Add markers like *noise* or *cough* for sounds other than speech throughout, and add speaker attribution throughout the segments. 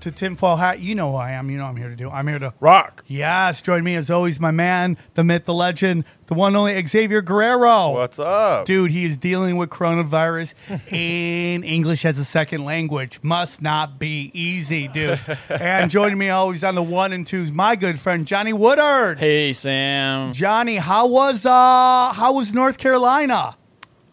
Speaker 1: to Tinfoil Hat. You know who I am. You know what I'm here to do. I'm here to
Speaker 2: Rock.
Speaker 1: Yes, join me as always, my man, the myth, the legend, the one only Xavier Guerrero.
Speaker 2: What's up?
Speaker 1: Dude, he is dealing with coronavirus *laughs* in English as a second language. Must not be easy, dude. and joining me always on the one and twos, my good friend Johnny Woodard.
Speaker 3: Hey Sam.
Speaker 1: Johnny, how was uh how was North Carolina?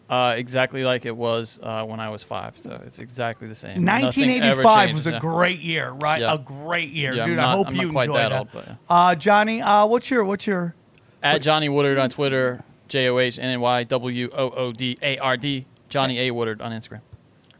Speaker 3: Uh, exactly like it was uh, when I was five, so it's exactly the same.
Speaker 1: 1985 was a
Speaker 3: yeah.
Speaker 1: great year, right?
Speaker 3: Yeah.
Speaker 1: A great year,
Speaker 3: Yeah, I'm
Speaker 1: dude.
Speaker 3: not-
Speaker 1: I hope
Speaker 3: I'm
Speaker 1: you
Speaker 3: not
Speaker 1: enjoyed
Speaker 3: that
Speaker 1: it.
Speaker 3: old, but yeah.
Speaker 1: Uh, Johnny, uh, what's your what's your
Speaker 3: At Johnny Woodard on Twitter, J O H N N Y W O O D A R D. Johnny A Woodard on Instagram.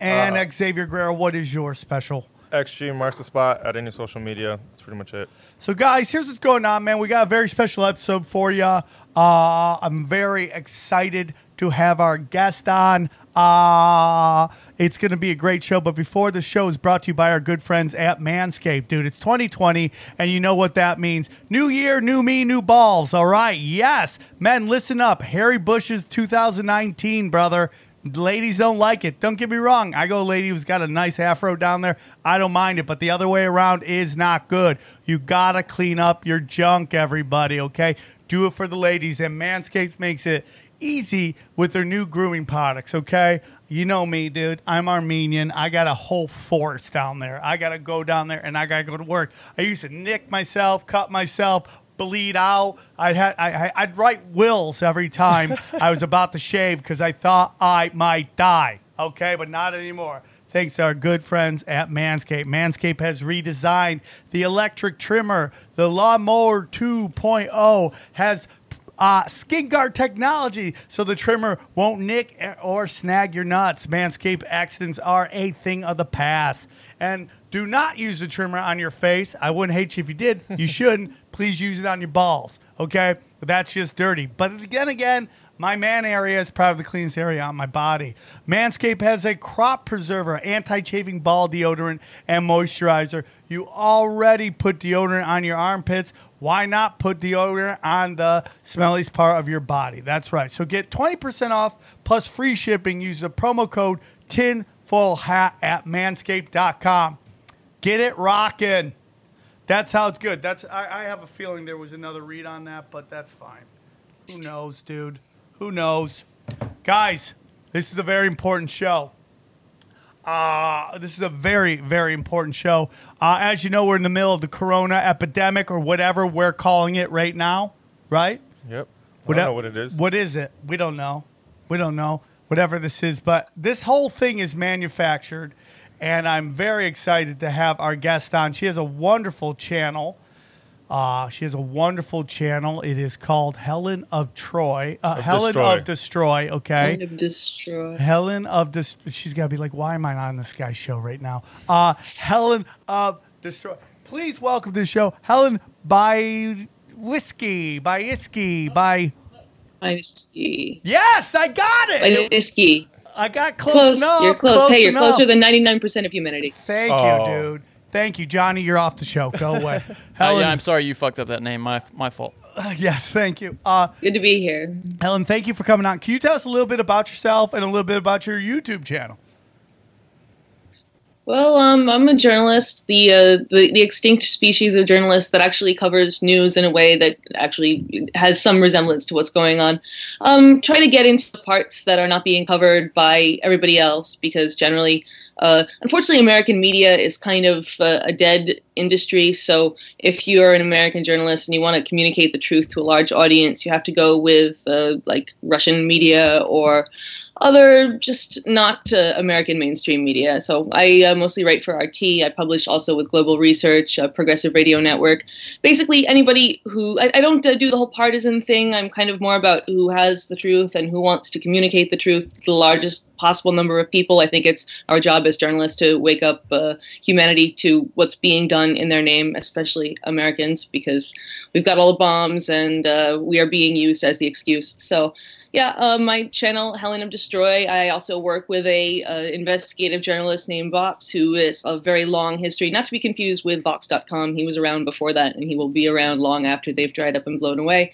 Speaker 1: and
Speaker 2: Uh,
Speaker 1: Xavier Guerrero? What is your special?
Speaker 2: XG marks the spot at any social media. That's pretty much it.
Speaker 1: So, guys, here's what's going on, man. We got a very special episode for you. Uh, I'm very excited to have our guest on. Uh, it's going to be a great show. But before the show is brought to you by our good friends at Manscaped, dude. It's 2020, and you know what that means. New year, new me, new balls. All right. Yes. Men, listen up. Harry Bush's 2019, brother. Ladies don't like it. Don't get me wrong. I go lady who's got a nice afro down there. I don't mind it, but the other way around is not good. You gotta clean up your junk, everybody. Okay, do it for the ladies, and Manscapes makes it easy with their new grooming products. Okay, you know me, dude. I'm Armenian. I got a whole forest down there. I gotta go down there and I gotta go to work. I used to nick myself, cut myself, bleed out. I'd had I, I- I'd write wills every time *laughs* I was about to shave because I thought I might die. Okay, but not anymore. Thanks to our good friends at Manscaped. Manscaped has redesigned the electric trimmer. The Lawnmower 2.0 has uh, skin guard technology so the trimmer won't nick or snag your nuts. Manscaped accidents are a thing of the past. And do not use the trimmer on your face. I wouldn't hate you if you did. You *laughs* shouldn't. Please use it on your balls, okay? That's just dirty. But again, again, my man area is probably the cleanest area on my body. Manscaped has a crop preserver, anti chafing ball deodorant, and moisturizer. You already put deodorant on your armpits. Why not put deodorant on the smelliest part of your body? That's right. So get 20% off plus free shipping. Use the promo code TINFOILHAT at manscaped.com. Get it rocking. That's how it's good. That's I, I have a feeling there was another read on that, but that's fine. Who knows, dude? Who knows? Guys, this is a very important show. Uh, this is a very, very important show. Uh, as you know, we're in the middle of the corona epidemic or whatever we're calling it right now, right?
Speaker 2: Yep. I don't know what it is.
Speaker 1: What is it? We don't know. We don't know. Whatever this is. But this whole thing is manufactured, and I'm very excited to have our guest on. She has a wonderful channel. Uh, she has a wonderful channel. It is called Helen of Troy. Uh,
Speaker 2: Of
Speaker 1: Helen
Speaker 2: Destroy.
Speaker 1: of Destroy, okay?
Speaker 4: Helen of destroy.
Speaker 1: Helen of Dis- she's got to be like, why am I not on this guy's show right now? Uh, Helen of Destroy. Please welcome to the show, Helen by whiskey, by whiskey, by.
Speaker 4: Whiskey.
Speaker 1: Yes, I got it.
Speaker 4: By Whiskey.
Speaker 1: I got close,
Speaker 4: Close.
Speaker 1: enough.
Speaker 4: You're close. hey, you're
Speaker 1: enough.
Speaker 4: closer than 99% of humanity.
Speaker 1: Thank
Speaker 2: Oh.
Speaker 1: you, dude. Thank you, Johnny. You're off the show. Go *laughs* away.
Speaker 3: Uh,
Speaker 1: Helen.
Speaker 3: yeah, I'm sorry you fucked up that name. My my fault. *laughs*
Speaker 1: yes, thank you. Uh,
Speaker 4: Good to be here.
Speaker 1: Helen, thank you for coming on. Can you tell us a little bit about yourself and a little bit about your YouTube channel?
Speaker 4: Well, um, I'm a journalist, the, uh, the the extinct species of journalist that actually covers news in a way that actually has some resemblance to what's going on. Um, try to get into the parts that are not being covered by everybody else because generally Uh, unfortunately, American media is kind of uh, a dead industry. So if you're an American journalist and you want to communicate the truth to a large audience, you have to go with uh, like Russian media or other just not uh, American mainstream media. So I uh, mostly write for RT. I publish also with Global Research, uh, Progressive Radio Network. Basically, anybody who I, I don't uh, do the whole partisan thing. I'm kind of more about who has the truth and who wants to communicate the truth to the largest possible number of people. I think it's our job as journalists to wake up uh, humanity to what's being done in their name, especially Americans, because we've got all the bombs and uh, we are being used as the excuse. So yeah, uh, my channel, Helen of Destroy. I also work with a uh, investigative journalist named Vox, who is a very long history, not to be confused with Vox.com. He was around before that, and he will be around long after they've dried up and blown away.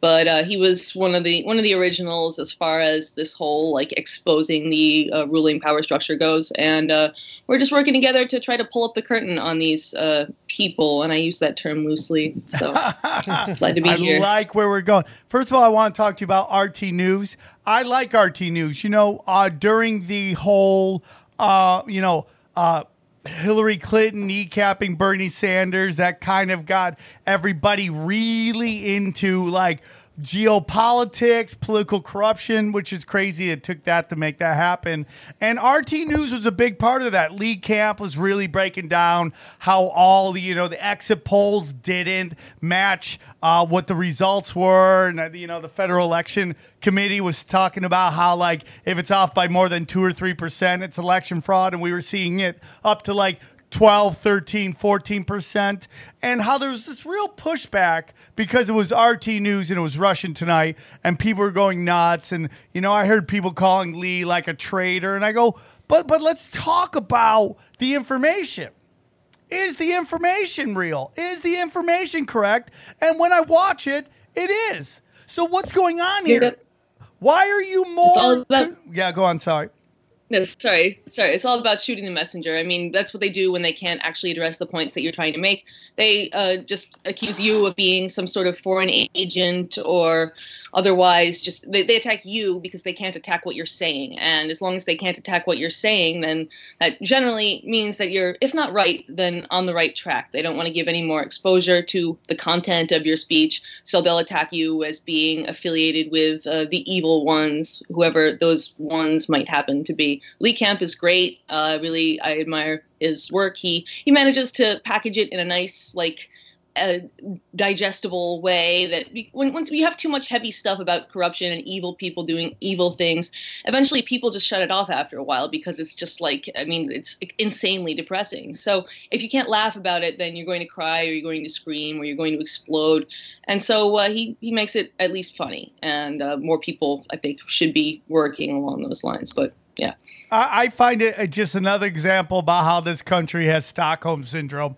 Speaker 4: But uh, he was one of the one of the originals as far as this whole like exposing the uh, ruling power structure goes, and uh, we're just working together to try to pull up the curtain on these uh, people, and I use that term loosely. So *laughs* glad to be
Speaker 1: I
Speaker 4: here.
Speaker 1: I like where we're going. First of all, I want to talk to you about RT News. I like RT News. You know, uh, during the whole, uh, you know, uh, Hillary Clinton kneecapping Bernie Sanders, that kind of got everybody really into like geopolitics, political corruption, which is crazy. It took that to make that happen. And RT News was a big part of that. Lee Camp was really breaking down how all the, you know, the exit polls didn't match uh, what the results were. And, uh, you know, the federal election committee was talking about how, like, if it's off by more than two or 3%, it's election fraud. And we were seeing it up to like 12, 13, 14%, and how there was this real pushback because it was RT News and it was Russian tonight, and people were going nuts. And, you know, I heard people calling Lee like a traitor, and I go, but, but let's talk about the information. Is the information real? Is the information correct? And when I watch it, it is. So what's going on here? Why are you more?
Speaker 4: about-
Speaker 1: yeah, go on. Sorry.
Speaker 4: No, sorry, sorry. It's all about shooting the messenger. I mean, that's what they do when they can't actually address the points that you're trying to make. They uh, just accuse you of being some sort of foreign agent or otherwise just they, they attack you because they can't attack what you're saying. And as long as they can't attack what you're saying, then that generally means that you're, if not right, then on the right track. They don't want to give any more exposure to the content of your speech, so they'll attack you as being affiliated with uh, the evil ones, whoever those ones might happen to be. Lee Camp is great. Uh, really, I admire his work. He he manages to package it in a nice like a digestible way that when once we have too much heavy stuff about corruption and evil people doing evil things, eventually people just shut it off after a while because it's just like I mean it's insanely depressing. So if you can't laugh about it, then you're going to cry or you're going to scream or you're going to explode. And so uh, he he makes it at least funny, and uh, more people I think should be working along those lines. But yeah.
Speaker 1: I, I find it uh, just another example about how this country has Stockholm syndrome.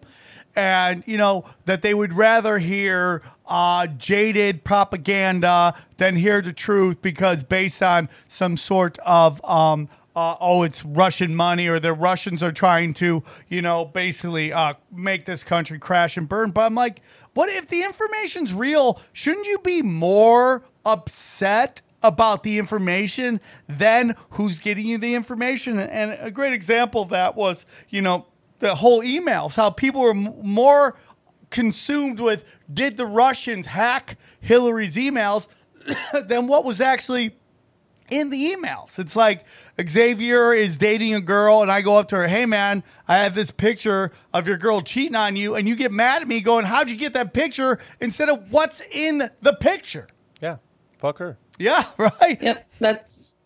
Speaker 1: And, you know, that they would rather hear uh, jaded propaganda than hear the truth because based on some sort of, um, uh, oh, it's Russian money or the Russians are trying to, you know, basically uh, make this country crash and burn. But I'm like, what if the information's real? Shouldn't you be more upset about the information than who's getting you the information. And a great example of that was, you know, the whole emails, how people were m- more consumed with did the Russians hack Hillary's emails *coughs* than what was actually in the emails. It's like Xavier is dating a girl, and I go up to her, hey man, I have this picture of your girl cheating on you, and you get mad at me going, how'd you get that picture instead of what's in the picture?
Speaker 2: Yeah. Fuck her.
Speaker 1: Yeah, *laughs* right.
Speaker 4: Yep, that's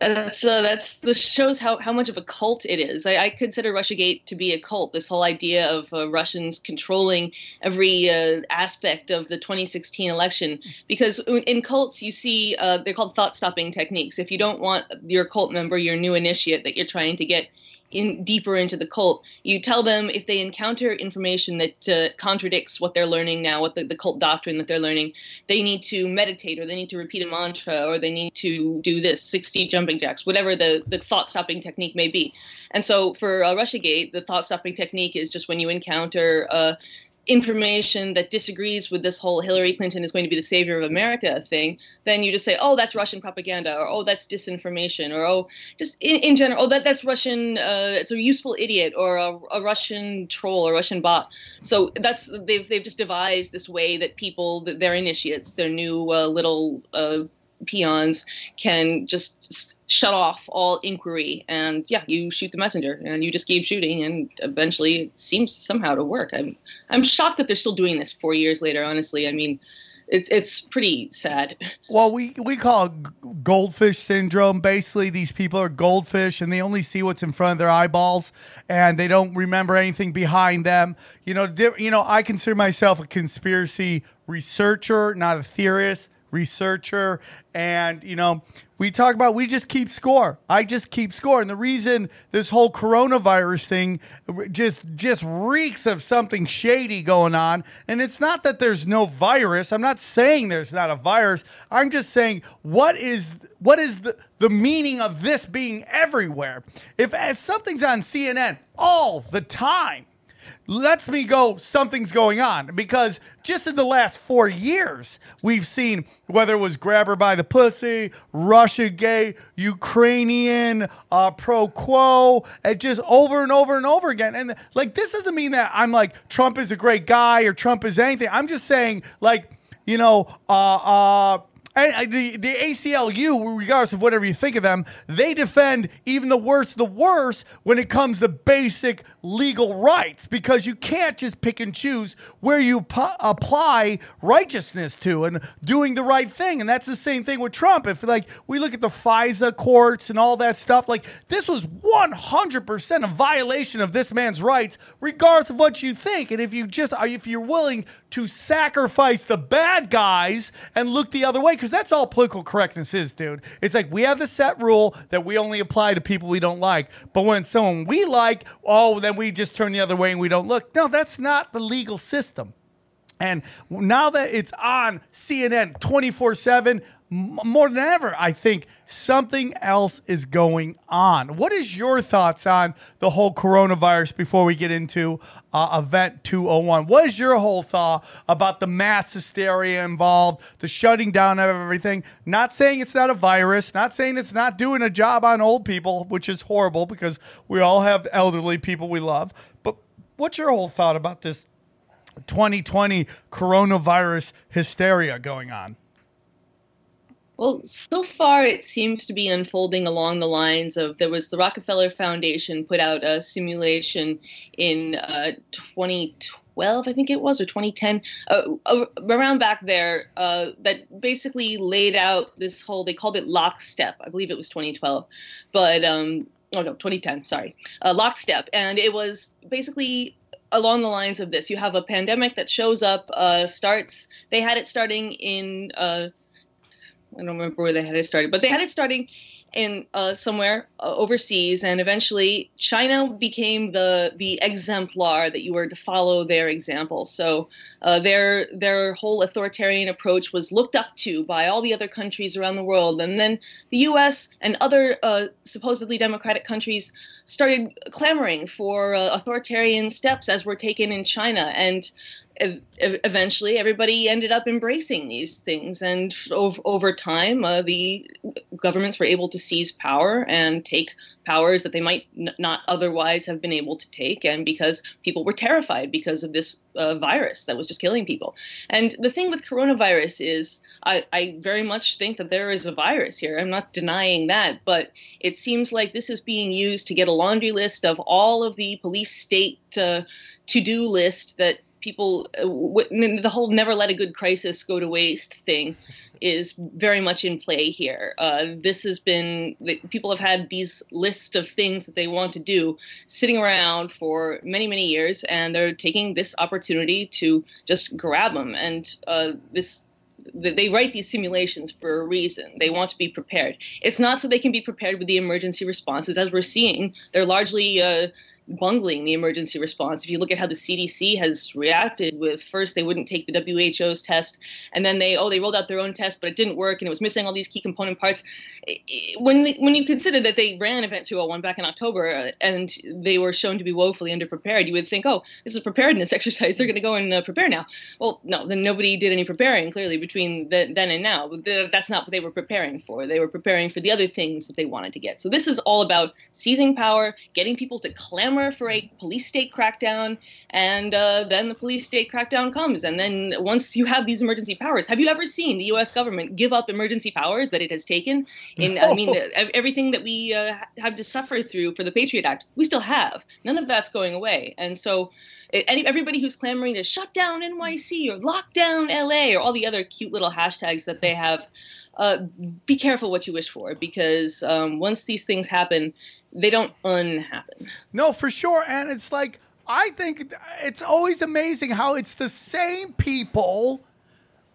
Speaker 4: that's uh, that's this shows how, how much of a cult it is. I, I consider RussiaGate to be a cult. This whole idea of uh, Russians controlling every uh, aspect of the 2016 election, because in cults you see uh, they're called thought stopping techniques. If you don't want your cult member, your new initiate that you're trying to get in deeper into the cult, you tell them if they encounter information that uh, contradicts what they're learning now, what the, the cult doctrine that they're learning, they need to meditate or they need to repeat a mantra or they need to do this 60 jumping jacks, whatever the, the thought stopping technique may be. And so for uh, Russiagate, the thought stopping technique is just when you encounter uh, information that disagrees with this whole Hillary Clinton is going to be the savior of America thing, then you just say, oh, that's Russian propaganda, or oh, that's disinformation, or oh, just in, in general, oh, that, that's Russian, uh, it's a useful idiot, or a, a Russian troll, or Russian bot. So that's they've they've just devised this way that people, their initiates, their new uh, little uh, peons, can just shut off all inquiry and yeah you shoot the messenger and you just keep shooting and eventually it seems somehow to work i'm i'm shocked that they're still doing this four years later honestly i mean it's it's pretty sad
Speaker 1: Well, we we call it goldfish syndrome. Basically, these people are goldfish and they only see what's in front of their eyeballs, and they don't remember anything behind them. You know, di- you know, I consider myself a conspiracy researcher, not a theorist. Researcher, and you know, we talk about we just keep score. I just keep score, and the reason this whole coronavirus thing just just reeks of something shady going on, and it's not that there's no virus. I'm not saying there's not a virus. I'm just saying what is what is the the meaning of this being everywhere? If if something's on CNN all the time lets me go something's going on because just in the last four years we've seen whether it was grab her by the pussy Russiagate ukrainian uh, pro quo and just over and over and over again. And like this doesn't mean that i'm like trump is a great guy or trump is anything. I'm just saying like you know uh uh and uh, the, the ACLU, regardless of whatever you think of them, they defend even the worst the worst when it comes to basic legal rights because you can't just pick and choose where you pu- apply righteousness to and doing the right thing. And that's the same thing with Trump. If, like, we look at the FISA courts and all that stuff, like, this was 100% a violation of this man's rights, regardless of what you think. And if you just if you're willing to sacrifice the bad guys and look the other way, because that's all political correctness is, dude. It's like we have the set rule that we only apply to people we don't like. But when someone we like, oh, then we just turn the other way and we don't look. No, that's not the legal system. And now that it's on CNN 24 7, more than ever, I think something else is going on. What is your thoughts on the whole coronavirus before we get into uh, Event 201? What is your whole thought about the mass hysteria involved, the shutting down of everything? Not saying it's not a virus, not saying it's not doing a job on old people, which is horrible because we all have elderly people we love. But what's your whole thought about this 2020 coronavirus hysteria going on?
Speaker 4: Well, so far it seems to be unfolding along the lines of there was the Rockefeller Foundation put out a simulation in uh, 2012, I think it was, or 2010, uh, uh, around back there, uh, that basically laid out this whole, they called it lockstep. I believe it was 2012, but, um, oh no, 2010, sorry, uh, lockstep. And it was basically along the lines of this you have a pandemic that shows up, uh, starts, they had it starting in. I don't remember where they had it started, but they had it starting in uh, somewhere uh, overseas, and eventually China became the the exemplar that you were to follow their example. So uh, their their whole authoritarian approach was looked up to by all the other countries around the world, and then the U.S. and other uh, supposedly democratic countries started clamoring for uh, authoritarian steps as were taken in China, and eventually everybody ended up embracing these things. And over, time uh, the governments were able to seize power and take powers that they might not otherwise have been able to take and because people were terrified because of this uh, virus that was just killing people. And the thing with coronavirus is I, I very much think that there is a virus here. I'm not denying that but it seems like this is being used to get a laundry list of all of the police state uh, to-do list that people uh, the whole never let a good crisis go to waste thing is very much in play here. Uh, this has been people have had these lists of things that they want to do sitting around for many many years, and they're taking this opportunity to just grab them. And uh, this they write these simulations for a reason. They want to be prepared. It's not so they can be prepared with the emergency responses, as we're seeing. They're largely uh, bungling the emergency response. If you look at how the CDC has reacted with first they wouldn't take the WHO's test and then they oh they rolled out their own test but it didn't work and it was missing all these key component parts. When when you consider that they ran Event 201 back in October uh, and they were shown to be woefully underprepared, you would think oh this is preparedness *laughs* exercise they're going to go and uh, prepare now. Well no then nobody did any preparing clearly between the, then and now. That's not what they were preparing for. They were preparing for the other things that they wanted to get. So this is all about seizing power, getting people to clamor for a police state crackdown, and uh, then the police state crackdown comes. And then once you have these emergency powers, have you ever seen the U.S. government give up emergency powers that it has taken? In I mean,
Speaker 1: No.
Speaker 4: the- ev- everything that we uh, have to suffer through for the Patriot Act, we still have. None of that's going away. And so. i- Any, everybody who's clamoring to shut down NYC or lock down LA or all the other cute little hashtags that they have, uh, be careful what you wish for because um, once these things happen, they don't unhappen.
Speaker 1: No, for sure. And it's like, I think it's always amazing how it's the same people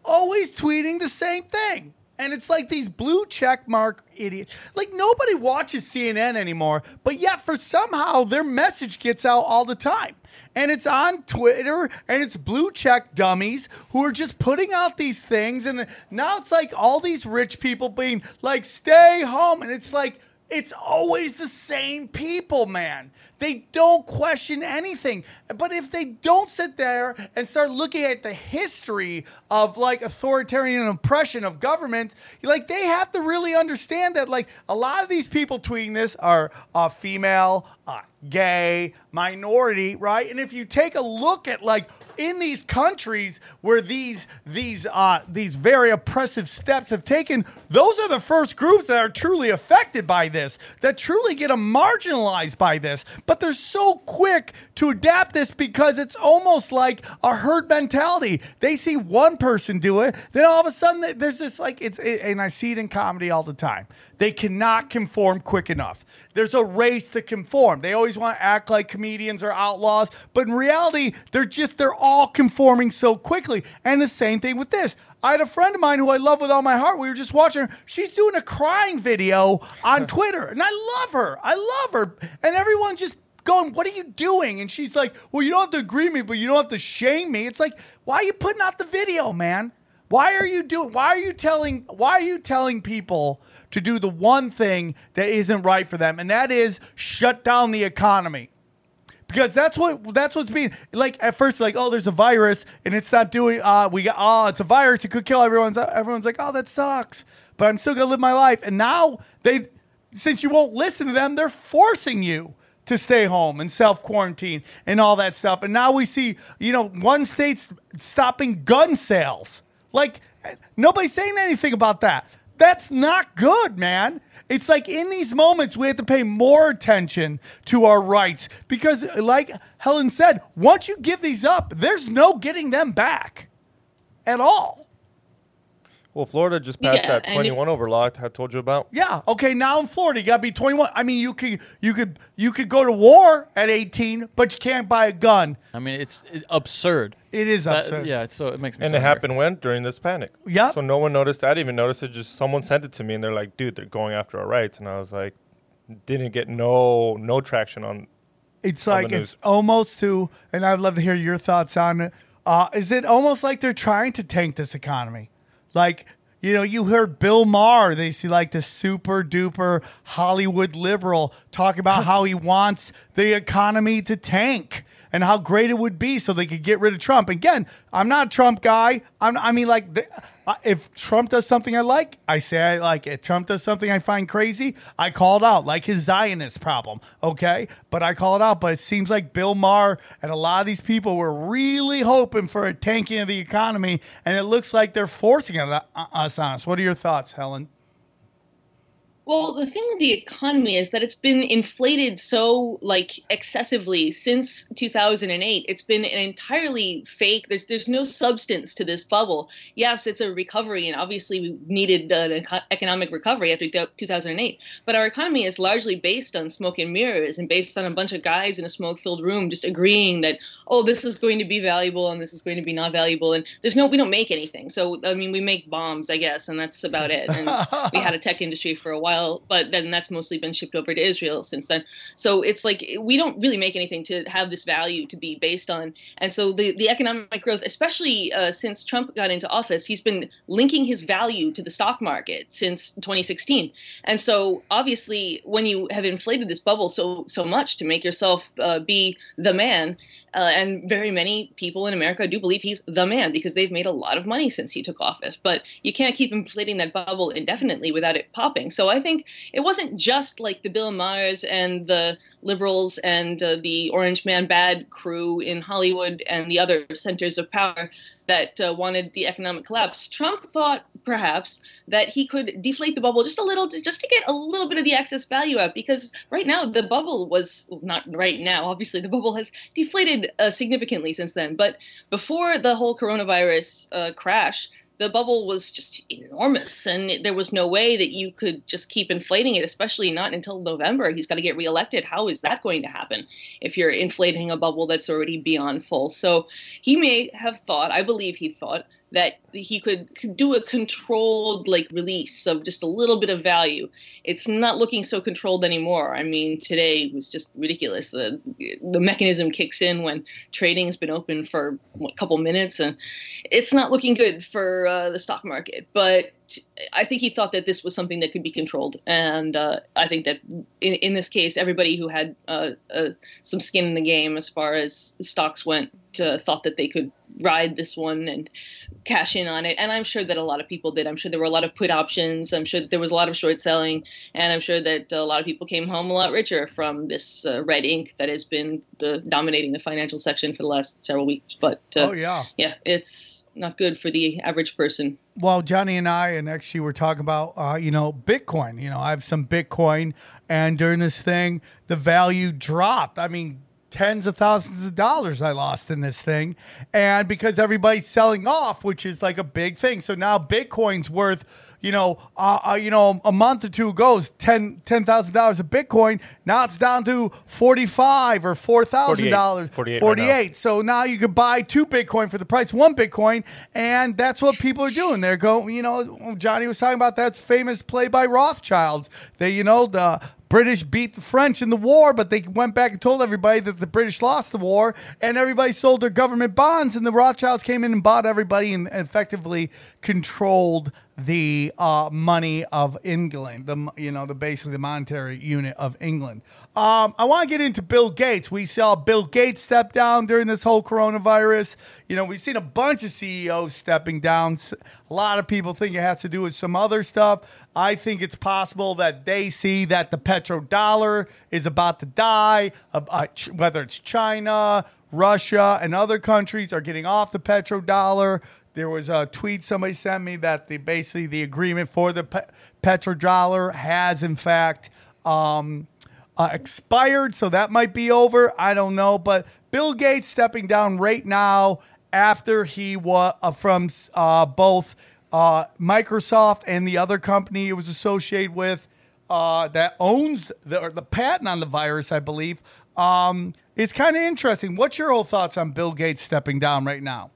Speaker 1: always tweeting the same thing. And it's like these blue check mark idiots. Like nobody watches CNN anymore, but yet for somehow their message gets out all the time. And it's on Twitter and it's blue check dummies who are just putting out these things. And now it's like all these rich people being like, stay home. And it's like, it's always the same people, man. They don't question anything. But if they don't sit there and start looking at the history of like authoritarian oppression of government, like they have to really understand that like a lot of these people tweeting this are uh, female, uh, gay, minority, right? And if you take a look at like in these countries where these these uh, these very oppressive steps have taken, those are the first groups that are truly affected by this, that truly get marginalized by this. But they're so quick to adapt this because it's almost like a herd mentality. They see one person do it, then all of a sudden there's this like it's it, and I see it in comedy all the time. They cannot conform quick enough. There's a race to conform. They always want to act like comedians are outlaws, but in reality, they're just they're all conforming so quickly. And the same thing with this. I had a friend of mine who I love with all my heart. We were just watching her. She's doing a crying video on *laughs* Twitter, and I love her. I love her. And everyone's just going, What are you doing? And she's like, Well, you don't have to agree with me, but you don't have to shame me. It's like, why are you putting out the video, man? Why are you doing why are you telling why are you telling people to do the one thing that isn't right for them? And that is shut down the economy. Because that's what that's what's being like at first like oh there's a virus and it's not doing uh we got oh it's a virus it could kill everyone's everyone's like oh that sucks but I'm still gonna live my life and now they since you won't listen to them they're forcing you to stay home and self quarantine and all that stuff and now we see you know one state's stopping gun sales like nobody's saying anything about that that's not good, man. It's like in these moments we have to pay more attention to our rights because, like Helen said, once you give these up, there's no getting them back at all.
Speaker 2: Well, Florida just passed
Speaker 4: Yeah,
Speaker 2: that
Speaker 4: and
Speaker 2: 21 over law I told you about.
Speaker 1: Yeah. Okay. Now in Florida, you got to be 21. I mean, you could you could you could go to war at 18, but you can't buy a gun.
Speaker 3: I mean, it's it, absurd.
Speaker 1: It is
Speaker 3: That-
Speaker 1: absurd.
Speaker 3: yeah, so it makes me.
Speaker 2: And
Speaker 3: so
Speaker 2: it
Speaker 3: angry.
Speaker 2: happened when? During this panic.
Speaker 1: Yeah.
Speaker 2: So no one noticed. I didn't even notice it. Just someone sent it to me and they're like, dude, they're going after our rights. And I was like, didn't get no no traction on.
Speaker 1: It's
Speaker 2: on
Speaker 1: like
Speaker 2: the
Speaker 1: it's almost to, and I'd love to hear your thoughts on it. Uh, is it almost like they're trying to tank this economy? Like, you know, you heard Bill Maher, they see like the super duper Hollywood liberal talk about how he wants the economy to tank and how great it would be so they could get rid of Trump. Again, I'm not a Trump guy. I'm, I mean, like, the, uh, if Trump does something I like, I say I like it. If Trump does something I find crazy, I call it out, like his Zionist problem. Okay, but I call it out. But it seems like Bill Maher and a lot of these people were really hoping for a tanking of the economy, and it looks like they're forcing it on us on us. What are your thoughts, Helen?
Speaker 4: Well, the thing with the economy is that it's been inflated so like excessively since 2008. It's been an entirely fake. There's there's no substance to this bubble. Yes, it's a recovery, and obviously we needed an economic recovery after 2008. But our economy is largely based on smoke and mirrors, and based on a bunch of guys in a smoke-filled room just agreeing that oh, this is going to be valuable and this is going to be not valuable. And there's no, we don't make anything. So I mean, we make bombs, I guess, and that's about it. And *laughs* we had a tech industry for a while but then that's mostly been shipped over to Israel since then. So it's like we don't really make anything to have this value to be based on. And so the, the economic growth, especially uh, since Trump got into office, he's been linking his value to the stock market since 2016. And so obviously, when you have inflated this bubble so so much to make yourself uh, be the man, uh, and very many people in America do believe he's the man because they've made a lot of money since he took office. But you can't keep inflating that bubble indefinitely without it popping. So I think it wasn't just like the Bill Mahers and the liberals and uh, the Orange Man Bad crew in Hollywood and the other centers of power that uh, wanted the economic collapse. Trump thought perhaps that he could deflate the bubble just a little, to, just to get a little bit of the excess value out. Because right now the bubble was not right now. Obviously, the bubble has deflated uh, significantly since then. But before the whole coronavirus uh, crash, the bubble was just enormous and there was no way that you could just keep inflating it especially not until november. He's got to get reelected. How is that going to happen if you're inflating a bubble that's already beyond full? So he may have thought i believe he thought that he could, could do a controlled like release of just a little bit of value. It's not looking so controlled anymore. I mean, today was just ridiculous. The the mechanism kicks in when trading has been open for what, a couple minutes, and it's not looking good for uh, the stock market. But I think he thought that this was something that could be controlled, and uh, I think that in, in this case, everybody who had uh, uh some skin in the game as far as stocks went uh, thought that they could ride this one and cash in on it. And I'm sure that a lot of people did. I'm sure there were a lot of put options. I'm sure that there was a lot of short selling. And I'm sure that a lot of people came home a lot richer from this uh, red ink that has been the, dominating the financial section for the last several weeks. But uh,
Speaker 1: oh, yeah.
Speaker 4: Yeah, it's not good for the average person.
Speaker 1: Well, Johnny and I and actually we're talking about, uh, you know, Bitcoin. You know, I have some Bitcoin, and during this thing, the value dropped. I mean, tens of thousands of dollars I lost in this thing. And because everybody's selling off, which is like a big thing. So now Bitcoin's worth, you know, uh, uh, you know, a month or two goes ten ten thousand dollars of Bitcoin. Now it's down to forty five or four thousand dollars.
Speaker 2: Forty
Speaker 1: eight. So now you could buy two Bitcoin for the price one Bitcoin, and that's what people are doing. They're going, you know, Johnny was talking about that's famous play by Rothschilds. They, you know, the British beat the French in the war, but they went back and told everybody that the British lost the war, and everybody sold their government bonds, and the Rothschilds came in and bought everybody and effectively controlled the uh, money of England, the you know the basically the monetary unit of England. Um, I want to get into Bill Gates. We saw Bill Gates step down during this whole coronavirus. You know, we've seen a bunch of CEOs stepping down. A lot of people think it has to do with some other stuff. I think it's possible that they see that the petrodollar is about to die, uh, whether it's China, Russia, and other countries are getting off the petrodollar. There was a tweet somebody sent me that the basically the agreement for the pe- petrodollar has in fact um, uh, expired, so that might be over. I don't know, but Bill Gates stepping down right now after he was uh, from uh, both uh, Microsoft and the other company it was associated with uh, that owns the, the patent on the virus, I believe. Um, it's kind of interesting. What's your whole thoughts on Bill Gates stepping down right now?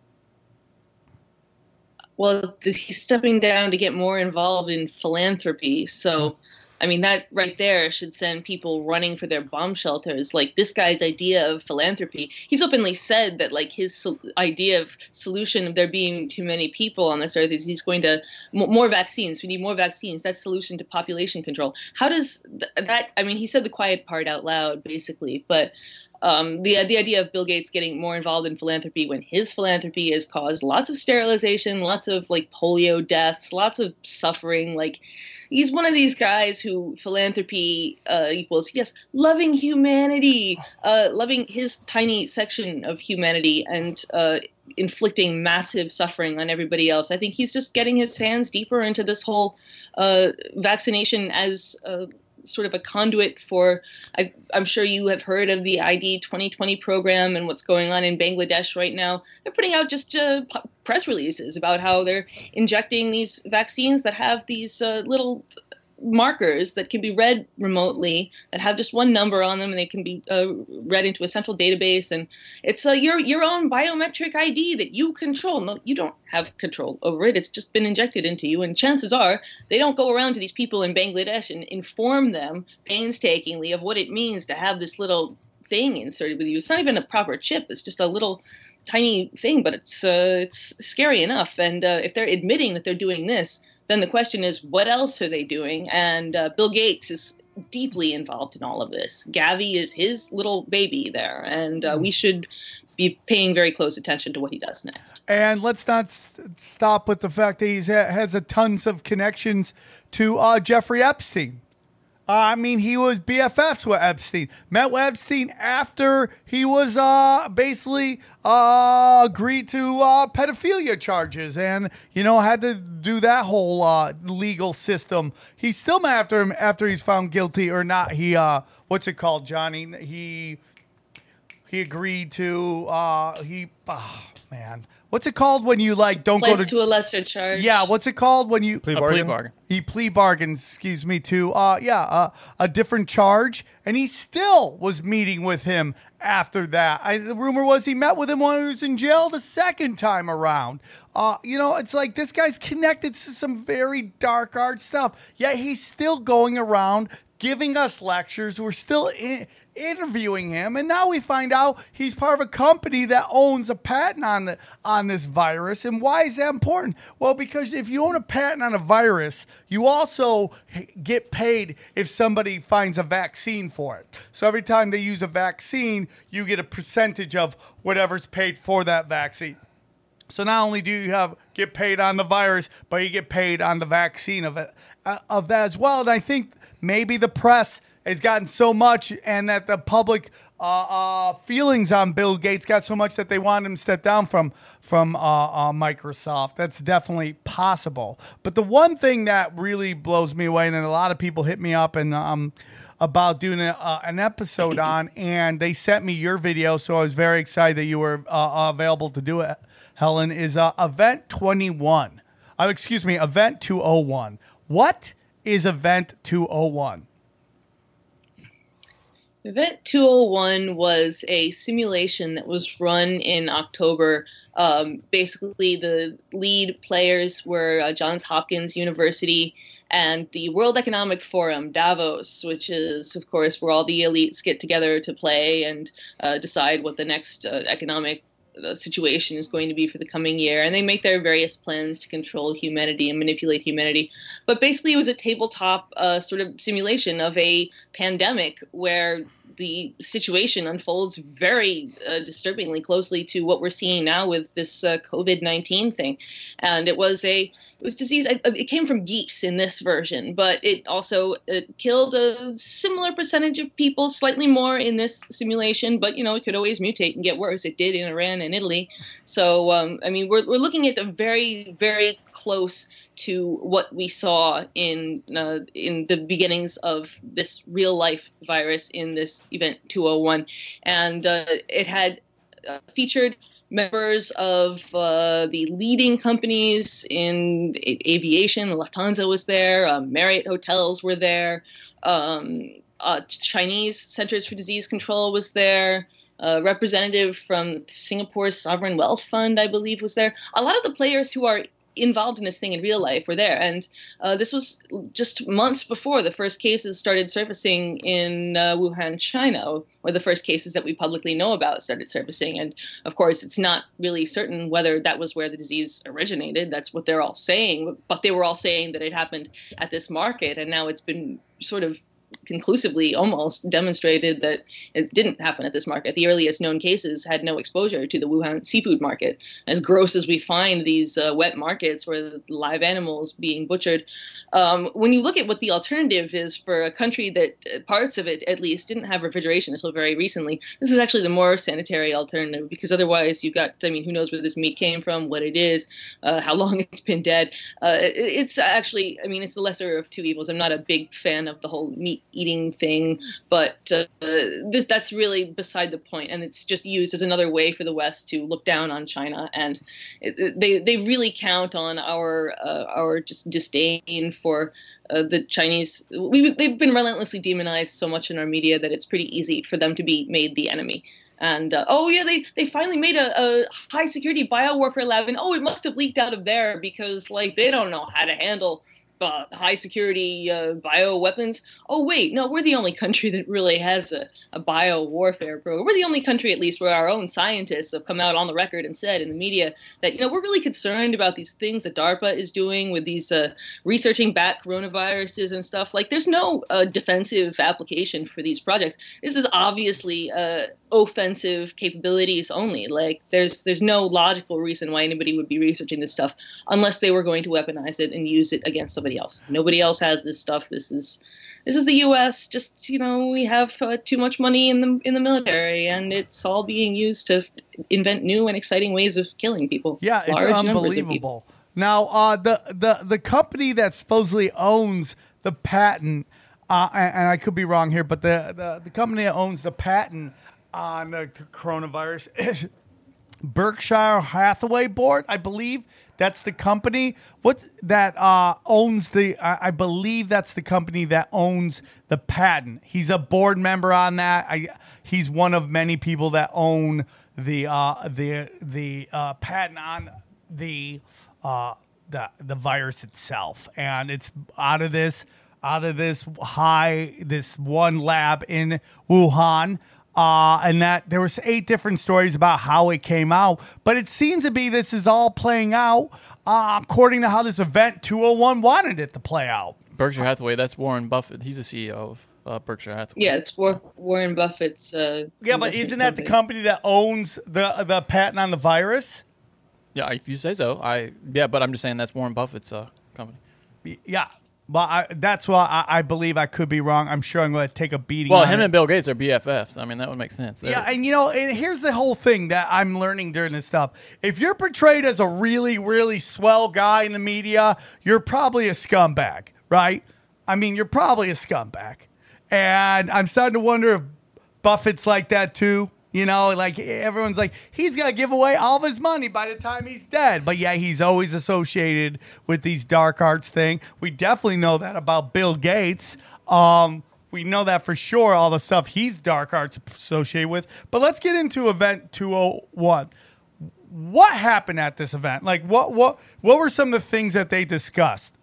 Speaker 4: well, he's stepping down to get more involved in philanthropy. So, I mean, that right there should send people running for their bomb shelters. Like this guy's idea of philanthropy, he's openly said that like his so- idea of solution of there being too many people on this earth is he's going to m- more vaccines. We need more vaccines. That's solution to population control. How does th- that? I mean, he said the quiet part out loud, basically, but um, the the idea of Bill Gates getting more involved in philanthropy when his philanthropy has caused lots of sterilization, lots of like polio deaths, lots of suffering. Like he's one of these guys who philanthropy uh, equals yes, loving humanity, uh, loving his tiny section of humanity, and uh, inflicting massive suffering on everybody else. I think he's just getting his hands deeper into this whole uh, vaccination as uh, sort of a conduit for. I, am sure you have heard of the ID 2020 program and what's going on in Bangladesh right now. They're putting out just uh, press releases about how they're injecting these vaccines that have these uh, little markers that can be read remotely that have just one number on them and they can be uh, read into a central database and it's uh, your your own biometric ID that you control. No, you don't have control over it. It's just been injected into you, and chances are they don't go around to these people in Bangladesh and inform them painstakingly of what it means to have this little thing inserted with you. It's not even a proper chip. It's just a little tiny thing, but it's uh, it's scary enough. And uh, if they're admitting that they're doing this, then the question is, what else are they doing? And uh, Bill Gates is deeply involved in all of this. Gavi is his little baby there, and uh, we should be paying very close attention to what he does next.
Speaker 1: And let's not s- stop with the fact that he has a tons of connections to uh, Jeffrey Epstein. I mean, he was BFFs with Epstein. Met with Epstein after he was uh, basically uh, agreed to uh, pedophilia charges, and you know had to do that whole uh, legal system. He's still mad after him after he's found guilty or not. He uh, what's it called, Johnny? He he agreed to he. Oh, man, what's it called when you like don't
Speaker 4: Pled
Speaker 1: go to
Speaker 4: to a lesser charge.
Speaker 1: yeah, what's it called when you
Speaker 2: Plea
Speaker 3: A
Speaker 2: bargain?
Speaker 3: plea bargain.
Speaker 1: he plea bargains, excuse me, to uh yeah, uh, a different charge, and he still was meeting with him after that. I, the rumor was he met with him when he was in jail the second time around. Uh, you know, it's like this guy's connected to some very dark art stuff. Yet he's still going around giving us lectures. We're still in, interviewing him, and now we find out he's part of a company that owns a patent on the on this virus. And why is that important? Well, because if you own a patent on a virus, you also get paid if somebody finds a vaccine for it. So every time they use a vaccine, you get a percentage of whatever's paid for that vaccine. So not only do you have get paid on the virus, but you get paid on the vaccine of it uh, of that as well. And I think maybe the press has gotten so much, and that the public uh, uh, feelings on Bill Gates got so much that they want him to step down from from uh, uh, Microsoft. That's definitely possible. But the one thing that really blows me away, and a lot of people hit me up and um, about doing a, uh, an episode *laughs* on, and they sent me your video, so I was very excited that you were uh, available to do it. Helen is uh, Event Twenty One. Excuse me, Event Two Hundred One. What is Event Two Hundred One?
Speaker 4: Event 201 was a simulation that was run in October. Um, basically, the lead players were uh, Johns Hopkins University and the World Economic Forum, Davos, which is, of course, where all the elites get together to play and uh, decide what the next uh, economic uh, situation is going to be for the coming year. And they make their various plans to control humanity and manipulate humanity. But basically, it was a tabletop uh, sort of simulation of a pandemic where the situation unfolds very uh, disturbingly closely to what we're seeing now with this uh, COVID nineteen thing, and it was a it was disease. It, came from geese in this version, but it also it killed a similar percentage of people, slightly more in this simulation. But you know, it could always mutate and get worse. It did in Iran and Italy. So um, I mean, we're we're looking at a very very close to what we saw in uh, in the beginnings of this real life virus in this event 201, and uh, it had uh, featured members of uh, the leading companies in aviation. Lufthansa was there. Uh, Marriott hotels were there. Um, uh, Chinese Centers for Disease Control was there. A representative from Singapore's Sovereign Wealth Fund, I believe, was there. A lot of the players who are involved in this thing in real life were there. And uh, this was just months before the first cases started surfacing in uh, Wuhan, China, or the first cases that we publicly know about started surfacing. And of course, it's not really certain whether that was where the disease originated. That's what they're all saying. But they were all saying that it happened at this market. And now it's been sort of conclusively almost demonstrated that it didn't happen at this market. The earliest known cases had no exposure to the Wuhan seafood market. As gross as we find these uh, wet markets where live animals being butchered, um, when you look at what the alternative is for a country that uh, parts of it at least didn't have refrigeration until very recently, this is actually the more sanitary alternative because otherwise you've got, I mean, who knows where this meat came from, what it is, uh, how *laughs* long it's been dead. Uh, it's actually, I mean, it's the lesser of two evils. I'm not a big fan of the whole meat eating thing. But uh, this, that's really beside the point, and it's just used as another way for the West to look down on China, and it, they they really count on our uh, our just disdain for. Uh, the Chinese, we, they've been relentlessly demonized so much in our media that it's pretty easy for them to be made the enemy. And uh, oh yeah, they they finally made a, a high security biowarfare lab, and oh, it must have leaked out of there because like they don't know how to handle uh, high security uh, bio weapons. Oh wait, no, we're the only country that really has a, a bio warfare program. We're the only country, at least, where our own scientists have come out on the record and said in the media that you know we're really concerned about these things that DARPA is doing with these uh, researching bat coronaviruses and stuff. Like, there's no uh, defensive application for these projects. This is obviously uh, offensive capabilities only. Like, there's there's no logical reason why anybody would be researching this stuff unless they were going to weaponize it and use it against somebody else. Nobody else has this stuff. This is this is the U.S. Just you know, we have uh, too much money in the in the military, and it's all being used to invent new and exciting ways of killing people.
Speaker 1: Yeah, it's
Speaker 4: Large
Speaker 1: unbelievable. Now, uh, the the the company that supposedly owns the patent, uh, and, and I could be wrong here, but the, the the company that owns the patent on the coronavirus is *coughs* Berkshire Hathaway Board, I believe. That's the company. What that uh, owns the? I, I believe that's the company that owns the patent. He's a board member on that. I, he's one of many people that own the uh, the the uh, patent on the uh, the the virus itself, and it's out of this out of this high this one lab in Wuhan. Uh, and that there was eight different stories about how it came out, but it seems to be this is all playing out uh, according to how this event 201 wanted it to play out.
Speaker 3: Berkshire Hathaway. That's Warren Buffett. He's the CEO of uh, Berkshire Hathaway.
Speaker 4: Yeah, it's War- Warren Buffett's. Uh,
Speaker 1: Yeah, but isn't that the
Speaker 4: company.
Speaker 1: company that owns the the patent on the virus?
Speaker 3: Yeah, if you say so. I yeah, but I'm just saying that's Warren Buffett's uh, company.
Speaker 1: Yeah, but I, that's why I, I believe I could be wrong. I'm sure I'm going to take a beating.
Speaker 3: Well, him
Speaker 1: it.
Speaker 3: and Bill Gates are BFFs. I mean, that would make sense. They're-
Speaker 1: Yeah, and you know, and here's the whole thing that I'm learning during this stuff. If you're portrayed as a really, really swell guy in the media, you're probably a scumbag, right? I mean, you're probably a scumbag. And I'm starting to wonder if Buffett's like that too. You know, like everyone's like, he's gonna give away all of his money by the time he's dead. But yeah, he's always associated with these dark arts thing. We definitely know that about Bill Gates. Um, we know that for sure, all the stuff he's dark arts associated with. But let's get into event 201. What happened at this event? Like what what what were some of the things that they discussed?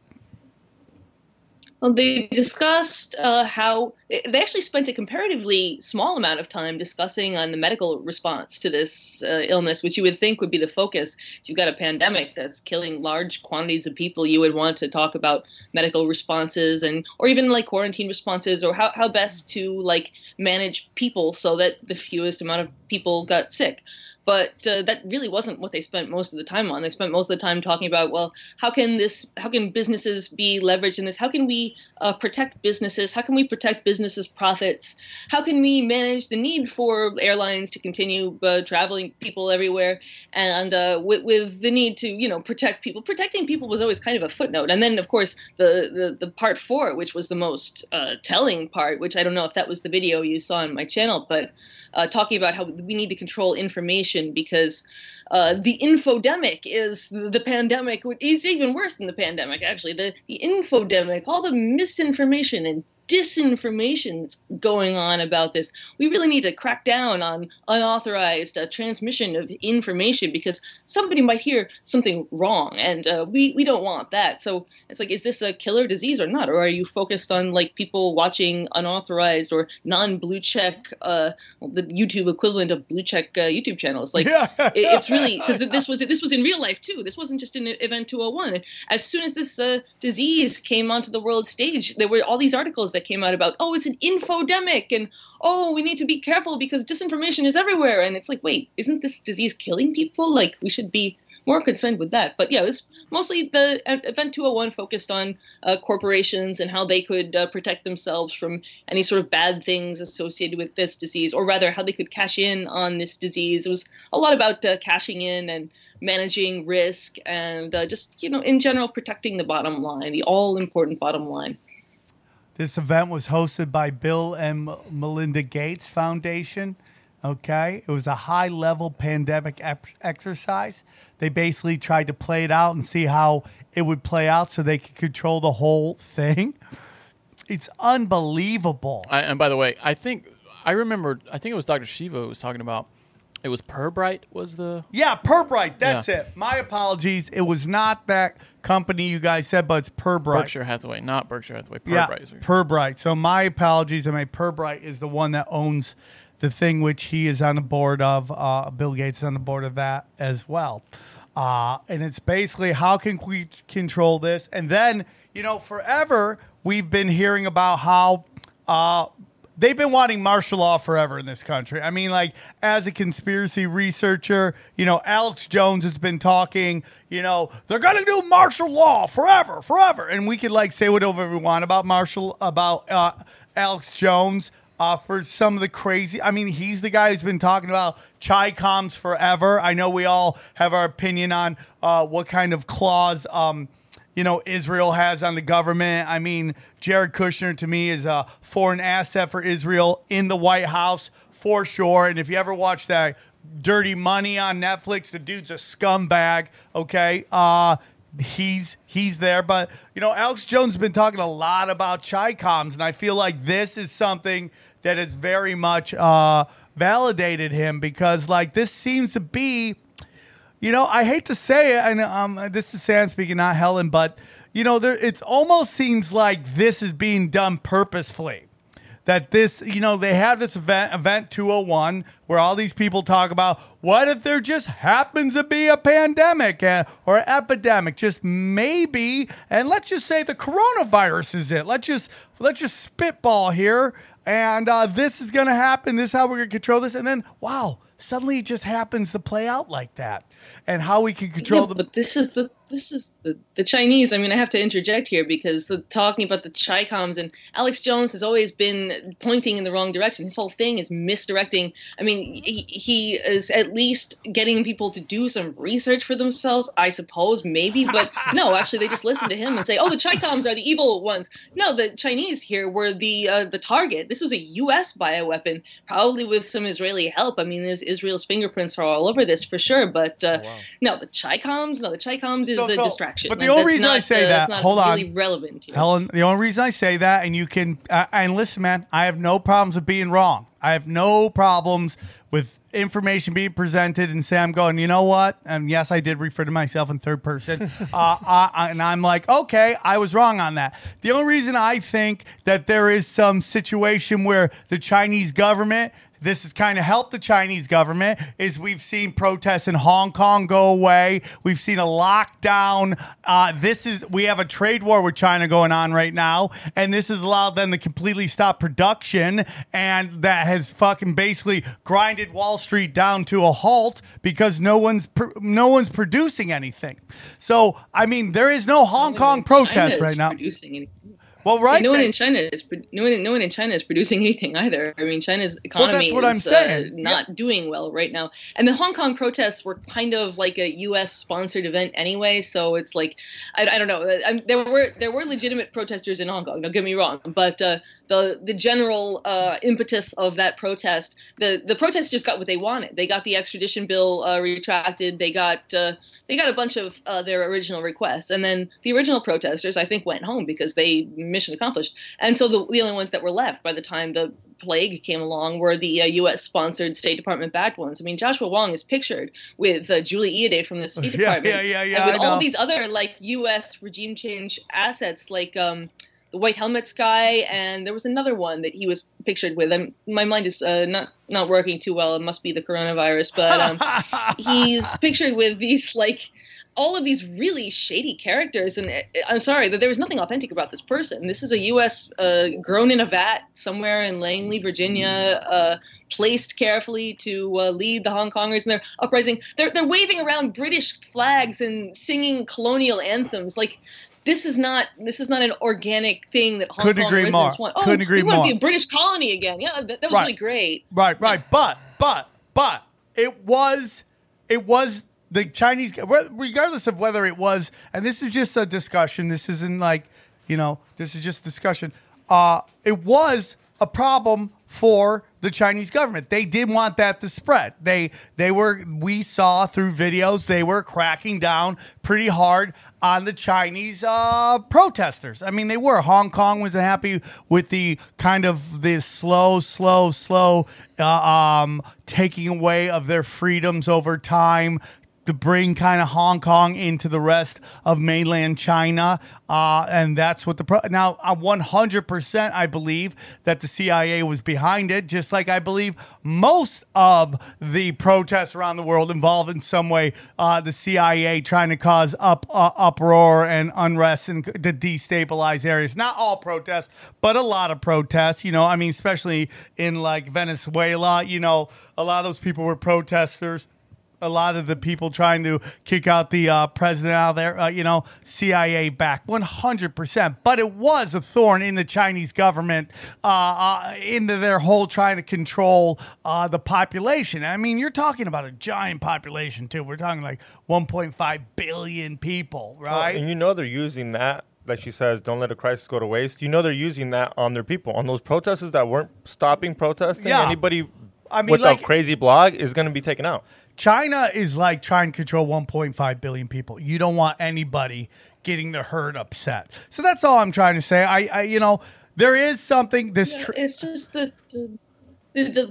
Speaker 4: Well, they discussed uh, how they actually spent a comparatively small amount of time discussing on the medical response to this uh, illness, which you would think would be the focus. If you've got a pandemic that's killing large quantities of people, you would want to talk about medical responses and, or even like quarantine responses, or how, how best to like manage people so that the fewest amount of people got sick but uh, that really wasn't what they spent most of the time on. They spent most of the time talking about, well, how can this, how can businesses be leveraged in this? How can we uh, protect businesses? How can we protect businesses' profits? How can we manage the need for airlines to continue uh, traveling people everywhere, and uh, with, with the need to, you know, protect people? Protecting people was always kind of a footnote, and then of course the the, the part four, which was the most uh, telling part, which I don't know if that was the video you saw on my channel, but uh, talking about how we need to control information because uh, the infodemic is the pandemic. It's even worse than the pandemic, actually. The, the infodemic, all the misinformation and disinformation that's going on about this. We really need to crack down on unauthorized uh, transmission of information because somebody might hear something wrong, and uh, we we don't want that. So it's like, is this a killer disease or not, or are you focused on like people watching unauthorized or non-blue check, uh, the YouTube equivalent of blue check uh, YouTube channels? Like,
Speaker 1: Yeah.
Speaker 4: it, it's really because this was this was in real life too. This wasn't just in Event 201. As soon as this uh, disease came onto the world stage, there were all these articles that came out about, oh, it's an infodemic, and oh, we need to be careful because disinformation is everywhere. And it's like, wait, isn't this disease killing people? Like, we should be more concerned with that. But yeah, it's mostly the Event 201 focused on uh, corporations and how they could uh, protect themselves from any sort of bad things associated with this disease, or rather, how they could cash in on this disease. It was a lot about uh, cashing in and managing risk and uh, just, you know, in general, protecting the bottom line, the all important bottom line.
Speaker 1: This event was hosted by Bill and Melinda Gates Foundation. Okay, it was a high level pandemic ex- exercise. They basically tried to play it out and see how it would play out so they could control the whole thing. It's unbelievable.
Speaker 3: I, and by the way, I think I remember. I think it was Dr. Shiva who was talking about. It was Pirbright was the
Speaker 1: Yeah, Pirbright. That's
Speaker 3: Yeah.
Speaker 1: it. My apologies. It was not that company you guys said, but it's Pirbright.
Speaker 3: Berkshire Hathaway, not Berkshire Hathaway.
Speaker 1: Yeah,
Speaker 3: Pirbright. is
Speaker 1: Pirbright. So my apologies. I mean, Pirbright is the one that owns the thing which he is on the board of. Uh, Bill Gates is on the board of that as well. Uh, and it's basically how can we control this? And then you know, forever we've been hearing about how. Uh, They've been wanting martial law forever in this country. I mean, like, as a conspiracy researcher, you know, Alex Jones has been talking, you know, they're to do martial law forever, forever. And we could, like, say whatever we want about Marshall, about uh, Alex Jones. Uh, for some of the crazy, I mean, he's the guy who's been talking about Chicoms forever. I know we all have our opinion on uh, what kind of clause um, you know, Israel has on the government. I mean, Jared Kushner to me is a foreign asset for Israel in the White House for sure. And if you ever watch that Dirty Money on Netflix, the dude's a scumbag. Okay, uh, he's he's there. But you know, Alex Jones has been talking a lot about Chicoms, and I feel like this is something that has very much uh, validated him because like this seems to be you know, I hate to say it, and um, this is Sam speaking, not Helen, but you know, there it almost seems like this is being done purposefully. That this, you know, they have this event, Event 201, where all these people talk about what if there just happens to be a pandemic uh, or epidemic, just maybe, and let's just say the coronavirus is it. Let's just let's just spitball here, and uh, this is going to happen. This is how we're going to control this, and then wow, suddenly it just happens to play out like that, and how we can control
Speaker 4: Yeah,
Speaker 1: the.
Speaker 4: but this is the this is the, the Chinese. I mean, I have to interject here because the talking about the Chicoms and Alex Jones has always been pointing in the wrong direction. His whole thing is misdirecting. I mean, he, he is at least getting people to do some research for themselves, I suppose, maybe. But *laughs* no, actually, they just listen to him and say, "Oh, the Chicoms are the evil ones." No, the Chinese here were the uh, the target. This was a U.S. bioweapon, probably with some Israeli help. I mean, Israel's fingerprints are all over this for sure. But uh, no, the Chicoms, no, the Chicoms is
Speaker 1: So-
Speaker 4: a
Speaker 1: so-
Speaker 4: distraction.
Speaker 1: but the
Speaker 4: Like,
Speaker 1: only
Speaker 4: that's
Speaker 1: reason I say
Speaker 4: uh,
Speaker 1: that- hold on.
Speaker 4: really relevant here.
Speaker 1: Helen, the only reason I say that, and you can, uh, and listen, man, I have no problems with being wrong. I have no problems with information being presented and Sam going, you know what? And yes, I did refer to myself in third person. *laughs* uh, uh, and I'm like, okay, I was wrong on that. The only reason I think that there is some situation where the Chinese government this has kind of helped the Chinese government is we've seen protests in Hong Kong go away. We've seen a lockdown. Uh, this is we have a trade war with China going on right now, and this has allowed them to completely stop production, and that has fucking basically grinded Wall Street down to a halt because no one's pr- no one's producing anything. So I mean, there is no Hong Kong protest right now. Well, right.
Speaker 4: no one in China is no one, no one in China is producing *laughs* anything either. I mean, China's economy
Speaker 1: I'm
Speaker 4: is. Uh, not doing well right now. And the Hong Kong protests were kind of like a U.S. sponsored event anyway, so it's like I, I don't know. I, there were there were legitimate protesters in Hong Kong. Don't get me wrong, but uh, the the general uh, impetus of that protest, the the protests just got what they wanted. They got the extradition bill uh, retracted. They got uh, they got a bunch of uh, their original requests, and then the original protesters, I think, went home because they mission accomplished. And so the, the only ones that were left by the time the plague came along were the uh, U.S. sponsored State Department backed ones. I mean, Joshua Wong is pictured with uh, Julie Eadeh from the State *laughs*
Speaker 1: Yeah,
Speaker 4: Department,
Speaker 1: yeah, yeah, yeah,
Speaker 4: and with all these other like U.S. regime change assets, like. Um, the white helmets guy, and there was another one that he was pictured with. And my mind is uh, not not working too well. It must be the coronavirus, but um, *laughs* he's pictured with these like all of these really shady characters. And uh, I'm sorry that there was nothing authentic about this person. This is a U.S. Uh, grown in a vat somewhere in Langley, Virginia, uh, placed carefully to uh, lead the Hong Kongers in their uprising. They're they're waving around British flags and singing colonial anthems like this is not this is not an organic thing that Hong
Speaker 1: Couldn't
Speaker 4: Kong
Speaker 1: agree
Speaker 4: residents
Speaker 1: more.
Speaker 4: want. Oh,
Speaker 1: Couldn't agree
Speaker 4: we want
Speaker 1: more.
Speaker 4: to be a British colony again. Yeah, that, that was
Speaker 1: Right.
Speaker 4: really great.
Speaker 1: Right, right. But, but, but it was, it was the Chinese, regardless of whether it was, and this is just a discussion. This isn't like, you know, this is just discussion. uh, it was a problem for the Chinese government. They did want that to spread. They they were we saw through videos they were cracking down pretty hard on the Chinese uh, protesters. I mean, they were. Hong Kong wasn't happy with the kind of the slow, slow, slow uh, um, taking away of their freedoms over time to bring kind of Hong Kong into the rest of mainland China. Uh, and that's what the pro- now uh, 100% I believe that the CIA was behind it, just like I believe most of the protests around the world involve in some way uh, the CIA trying to cause up uh, uproar and unrest and to destabilize areas. Not all protests, but a lot of protests. You know, I mean, especially in like Venezuela. You know, a lot of those people were protesters a lot of the people trying to kick out the uh, president out of there, uh, you know, CIA back 100%. But it was a thorn in the Chinese government, uh, uh, into their whole trying to control uh, the population. I mean, you're talking about a giant population, too. We're talking like 1.5 billion people, right?
Speaker 2: And you know they're using that. Like she says, don't let a crisis go to waste. You know they're using that on their people, on those protesters that weren't stopping protesting.
Speaker 1: Yeah.
Speaker 2: Anybody
Speaker 1: I mean,
Speaker 2: with
Speaker 1: like-
Speaker 2: a crazy blog is going to be taken out.
Speaker 1: China is like trying to control 1.5 billion people. You don't want anybody getting the herd upset. So that's all I'm trying to say. I, I you know, there is something this.
Speaker 4: Yeah,
Speaker 1: Tr-
Speaker 4: it's just the the, the, the,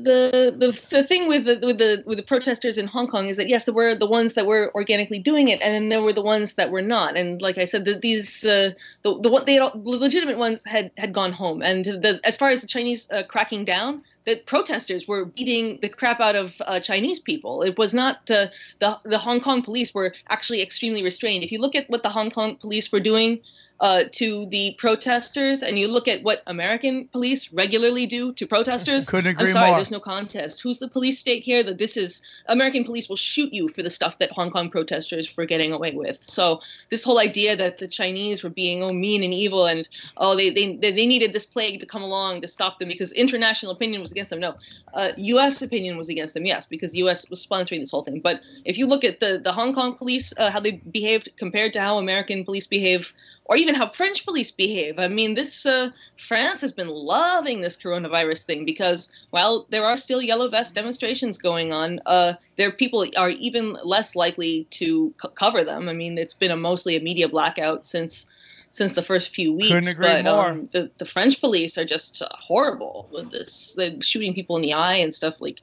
Speaker 4: the, the, thing with the, with the with the protesters in Hong Kong is that yes, there were the ones that were organically doing it, and then there were the ones that were not. And like I said, the, these uh, the the they had, the legitimate ones had had gone home. And the as far as the Chinese uh, cracking down, the protesters were beating the crap out of uh, Chinese people. It was not uh, the the Hong Kong police were actually extremely restrained. If you look at what the Hong Kong police were doing uh, to the protesters, and you look at what American police regularly do to protesters, *laughs*
Speaker 1: Couldn't
Speaker 4: I'm
Speaker 1: agree
Speaker 4: sorry,
Speaker 1: more.
Speaker 4: there's no contest. Who's the police state here? That this is American police will shoot you for the stuff that Hong Kong protesters were getting away with. So this whole idea that the Chinese were being oh mean and evil and oh they they they needed this plague to come along to stop them because international opinion was against them. No, uh, U.S. opinion was against them. Yes, because the U.S. was sponsoring this whole thing. But if you look at the the Hong Kong police, uh, how they behaved compared to how American police behave or even how French police behave. I mean, this uh, France has been loving this coronavirus thing because while there are still yellow vest demonstrations going on, uh, their people are even less likely to c- cover them. I mean, it's been a mostly a media blackout since since the first few weeks.
Speaker 1: Couldn't agree
Speaker 4: but
Speaker 1: more.
Speaker 4: Um, the the French police are just uh, horrible with this, they're shooting people in the eye and stuff like.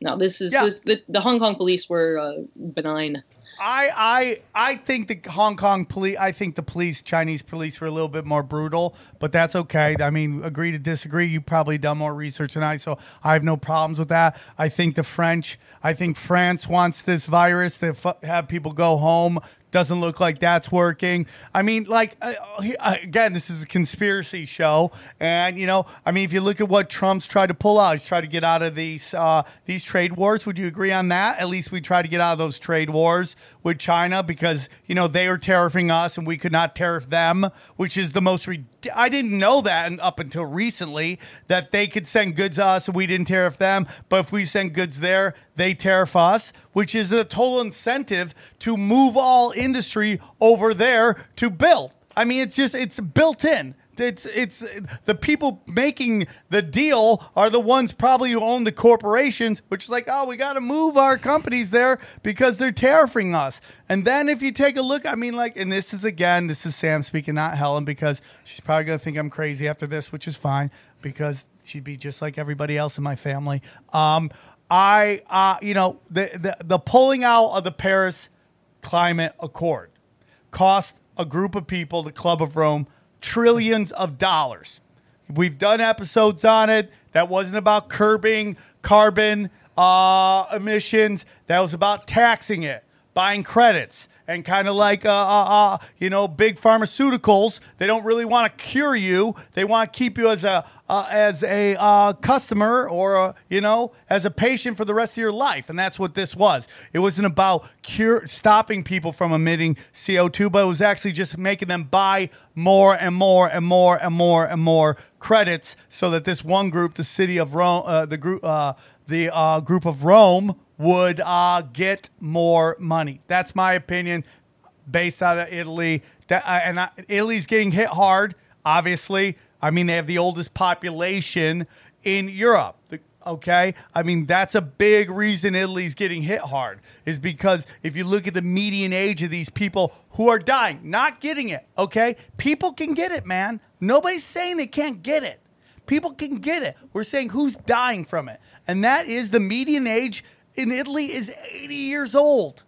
Speaker 4: No, this is
Speaker 1: Yeah.
Speaker 4: this, the, the Hong Kong police were uh, benign.
Speaker 1: I I I think the Hong Kong police. I think the police, Chinese police, were a little bit more brutal, but that's okay. I mean, agree to disagree. You probably done more research than I, so I have no problems with that. I think the French. I think France wants this virus to fu- have people go home. Doesn't look like that's working. I mean, like uh, uh, again, this is a conspiracy show, and you know, I mean, if you look at what Trump's tried to pull out, he's tried to get out of these uh, these trade wars. Would you agree on that? At least we try to get out of those trade wars with China because you know they are tariffing us and we could not tariff them, which is the most. Rid- I didn't know that up until recently that they could send goods to us and we didn't tariff them, but if we send goods there, they tariff us, which is a total incentive to move all industry over there to build. I mean, it's just it's built in. It's it's the people making the deal are the ones probably who own the corporations, which is like, oh, we got to move our companies there because they're tariffing us. And then if you take a look, I mean, like, and this is again, this is Sam speaking, not Helen, because she's probably gonna think I'm crazy after this, which is fine because she'd be just like everybody else in my family. Um, I, uh, you know, the the, the pulling out of the Paris Climate Accord cost a group of people, the Club of Rome, trillions of dollars. We've done episodes on it. That wasn't about curbing carbon uh, emissions. That was about taxing it, buying credits, and kind of like uh, uh, uh, you know big pharmaceuticals. They don't really want to cure you. They want to keep you as a uh, as a uh, customer or a, you know as a patient for the rest of your life. And that's what this was. It wasn't about cure stopping people from emitting CO2, but it was actually just making them buy more and more and more and more and more credits, so that this one group, the city of Rome, uh, the group, uh, the uh, group of Rome, would uh, get more money. That's my opinion, based out of Italy. That uh, and Italy's getting hit hard, obviously. I mean, they have the oldest population in Europe. The- Okay, I mean that's a big reason Italy's getting hit hard is because if you look at the median age of these people who are dying, not getting it. Okay, people can get it, man. Nobody's saying they can't get it. People can get it. We're saying who's dying from it, and that is the median age in Italy is 80 years old.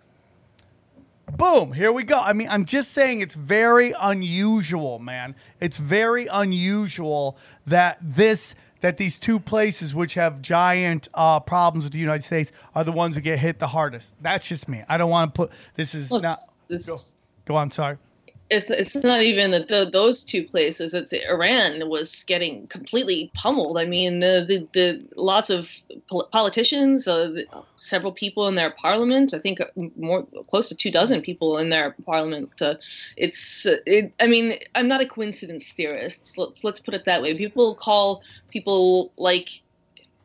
Speaker 1: Boom, here we go. I mean, I'm just saying it's very unusual, man. It's very unusual that this that these two places which have giant uh, problems with the United States are the ones that get hit the hardest. That's just me. I don't want to put this is
Speaker 4: Well,
Speaker 1: not
Speaker 4: this-
Speaker 1: go, go on, sorry.
Speaker 4: It's it's not even that those two places. It's Iran was getting completely pummeled. I mean, the the, the lots of pol- politicians, uh, several people in their parliament. I think more close to two dozen people in their parliament. Uh, it's it, I mean, I'm not a coincidence theorist. Let's let's put it that way. People call people like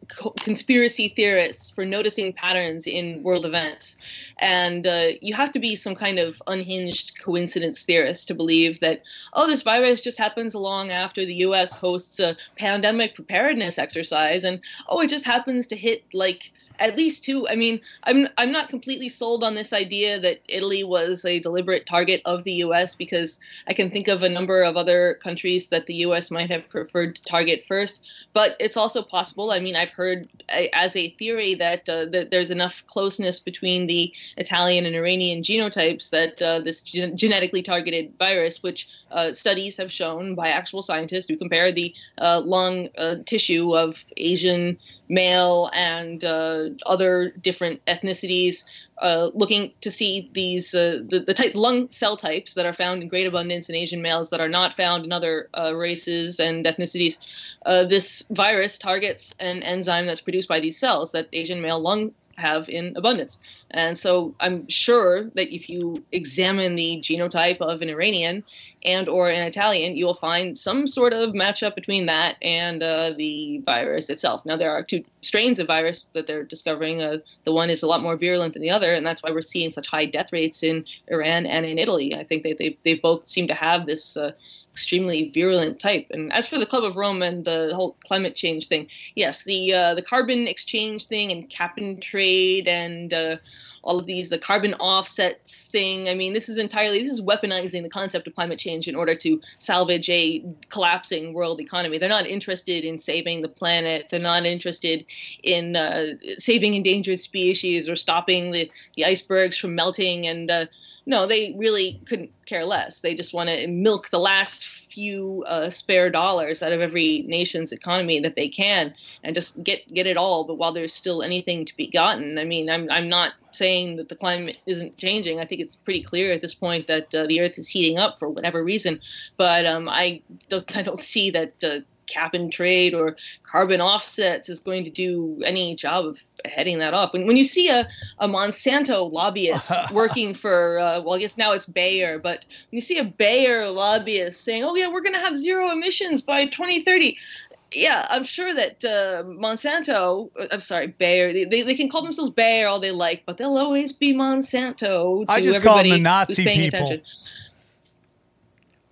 Speaker 4: co- conspiracy theorists for noticing patterns in world events. And uh, you have to be some kind of unhinged coincidence theorist to believe that, oh, this virus just happens along after the US hosts a pandemic preparedness exercise. And, oh, it just happens to hit like at least two. I mean, I'm I'm not completely sold on this idea that Italy was a deliberate target of the U.S. because I can think of a number of other countries that the U.S. might have preferred to target first. But it's also possible. I mean, I've heard as a theory that uh, that there's enough closeness between the Italian and Iranian genotypes that uh, this gen- genetically targeted virus, which uh, studies have shown by actual scientists who compare the uh, lung uh, tissue of Asian male and uh, other different ethnicities, uh, looking to see these uh, the, the type lung cell types that are found in great abundance in Asian males that are not found in other uh, races and ethnicities. Uh, this virus targets an enzyme that's produced by these cells that Asian male lung have in abundance. And so I'm sure that if you examine the genotype of an Iranian and or an Italian, you will find some sort of matchup between that and uh, the virus itself. Now there are two strains of virus that they're discovering. Uh, the one is a lot more virulent than the other, and that's why we're seeing such high death rates in Iran and in Italy. I think that they they both seem to have this. Uh, extremely virulent type. And as for the Club of Rome and the whole climate change thing, yes, the uh, the carbon exchange thing and cap and trade and uh, all of these the carbon offsets thing. I mean, this is entirely this is weaponizing the concept of climate change in order to salvage a collapsing world economy. They're not interested in saving the planet. They're not interested in uh, saving endangered species or stopping the, the icebergs from melting and uh, no, they really couldn't care less. They just want to milk the last few uh, spare dollars out of every nation's economy that they can, and just get get it all. But while there's still anything to be gotten, I mean, I'm I'm not saying that the climate isn't changing. I think it's pretty clear at this point that uh, the Earth is heating up for whatever reason. But um, I don't *laughs* I don't see that. Uh, cap and trade or carbon offsets is going to do any job of heading that off. When, when you see a, a Monsanto lobbyist *laughs* working for, uh, well, I guess now it's Bayer, but when you see a Bayer lobbyist saying, oh, yeah, we're going to have zero emissions by 2030. Yeah, I'm sure that uh, Monsanto, uh, I'm sorry, Bayer, they, they, can call themselves Bayer all they like, but they'll always be Monsanto to
Speaker 1: I just call them
Speaker 4: everybody
Speaker 1: the Nazi
Speaker 4: paying
Speaker 1: people.
Speaker 4: attention.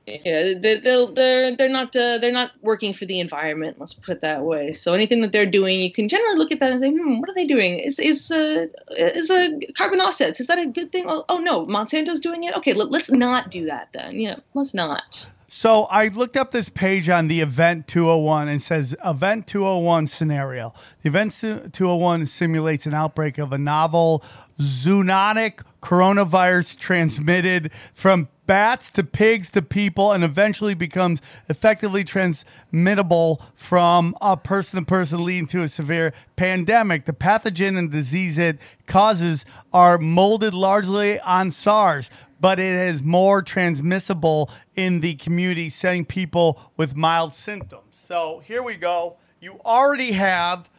Speaker 4: Yeah, they, they'll, they're they're not uh, they're not working for the environment. Let's put it that way. So anything that they're doing, you can generally look at that and say, hmm, what are they doing? Is is uh, is a carbon offsets? Is that a good thing? Oh, oh no, Monsanto's doing it. Okay, let, let's not do that then. Yeah, let's not.
Speaker 1: So I looked up this page on the Event 201 and says Event 201 scenario. The Event 201 simulates an outbreak of a novel zoonotic coronavirus transmitted from bats to pigs to people and eventually becomes effectively transmittable from a person to person leading to a severe pandemic. The pathogen and disease it causes are molded largely on SARS but it is more transmissible in the community, setting people with mild symptoms. So here we go. You already have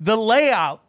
Speaker 1: the layout